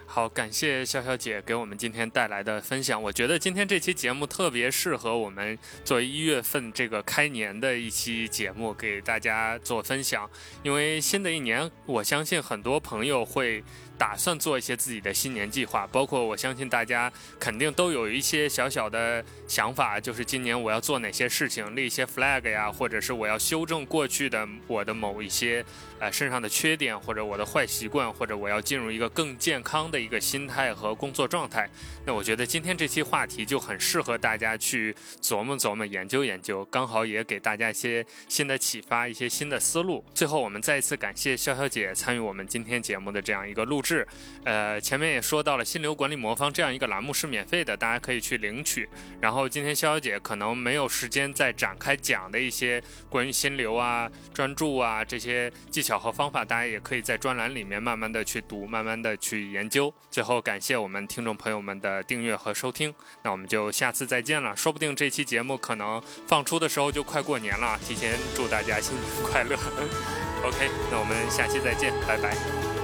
好，感谢潇潇姐给我们今天带来的分享。我觉得今天这期节目特别适合我们作为一月份这个开年的一期节目，给大家做分享。因为新的一年，我相信很多朋友会。打算做一些自己的新年计划，包括我相信大家肯定都有一些小小的想法，就是今年我要做哪些事情，立一些 flag 呀，或者是我要修正过去的我的某一些呃身上的缺点，或者我的坏习惯，或者我要进入一个更健康的一个心态和工作状态。那我觉得今天这期话题就很适合大家去琢磨琢磨、研究研究，刚好也给大家一些新的启发、一些新的思路。最后，我们再一次感谢潇潇姐参与我们今天节目的这样一个录。是，呃，前面也说到了心流管理魔方这样一个栏目是免费的，大家可以去领取。然后今天潇潇姐可能没有时间再展开讲的一些关于心流啊、专注啊这些技巧和方法，大家也可以在专栏里面慢慢的去读，慢慢的去研究。最后感谢我们听众朋友们的订阅和收听，那我们就下次再见了。说不定这期节目可能放出的时候就快过年了，提前祝大家新年快乐。OK，那我们下期再见，拜拜。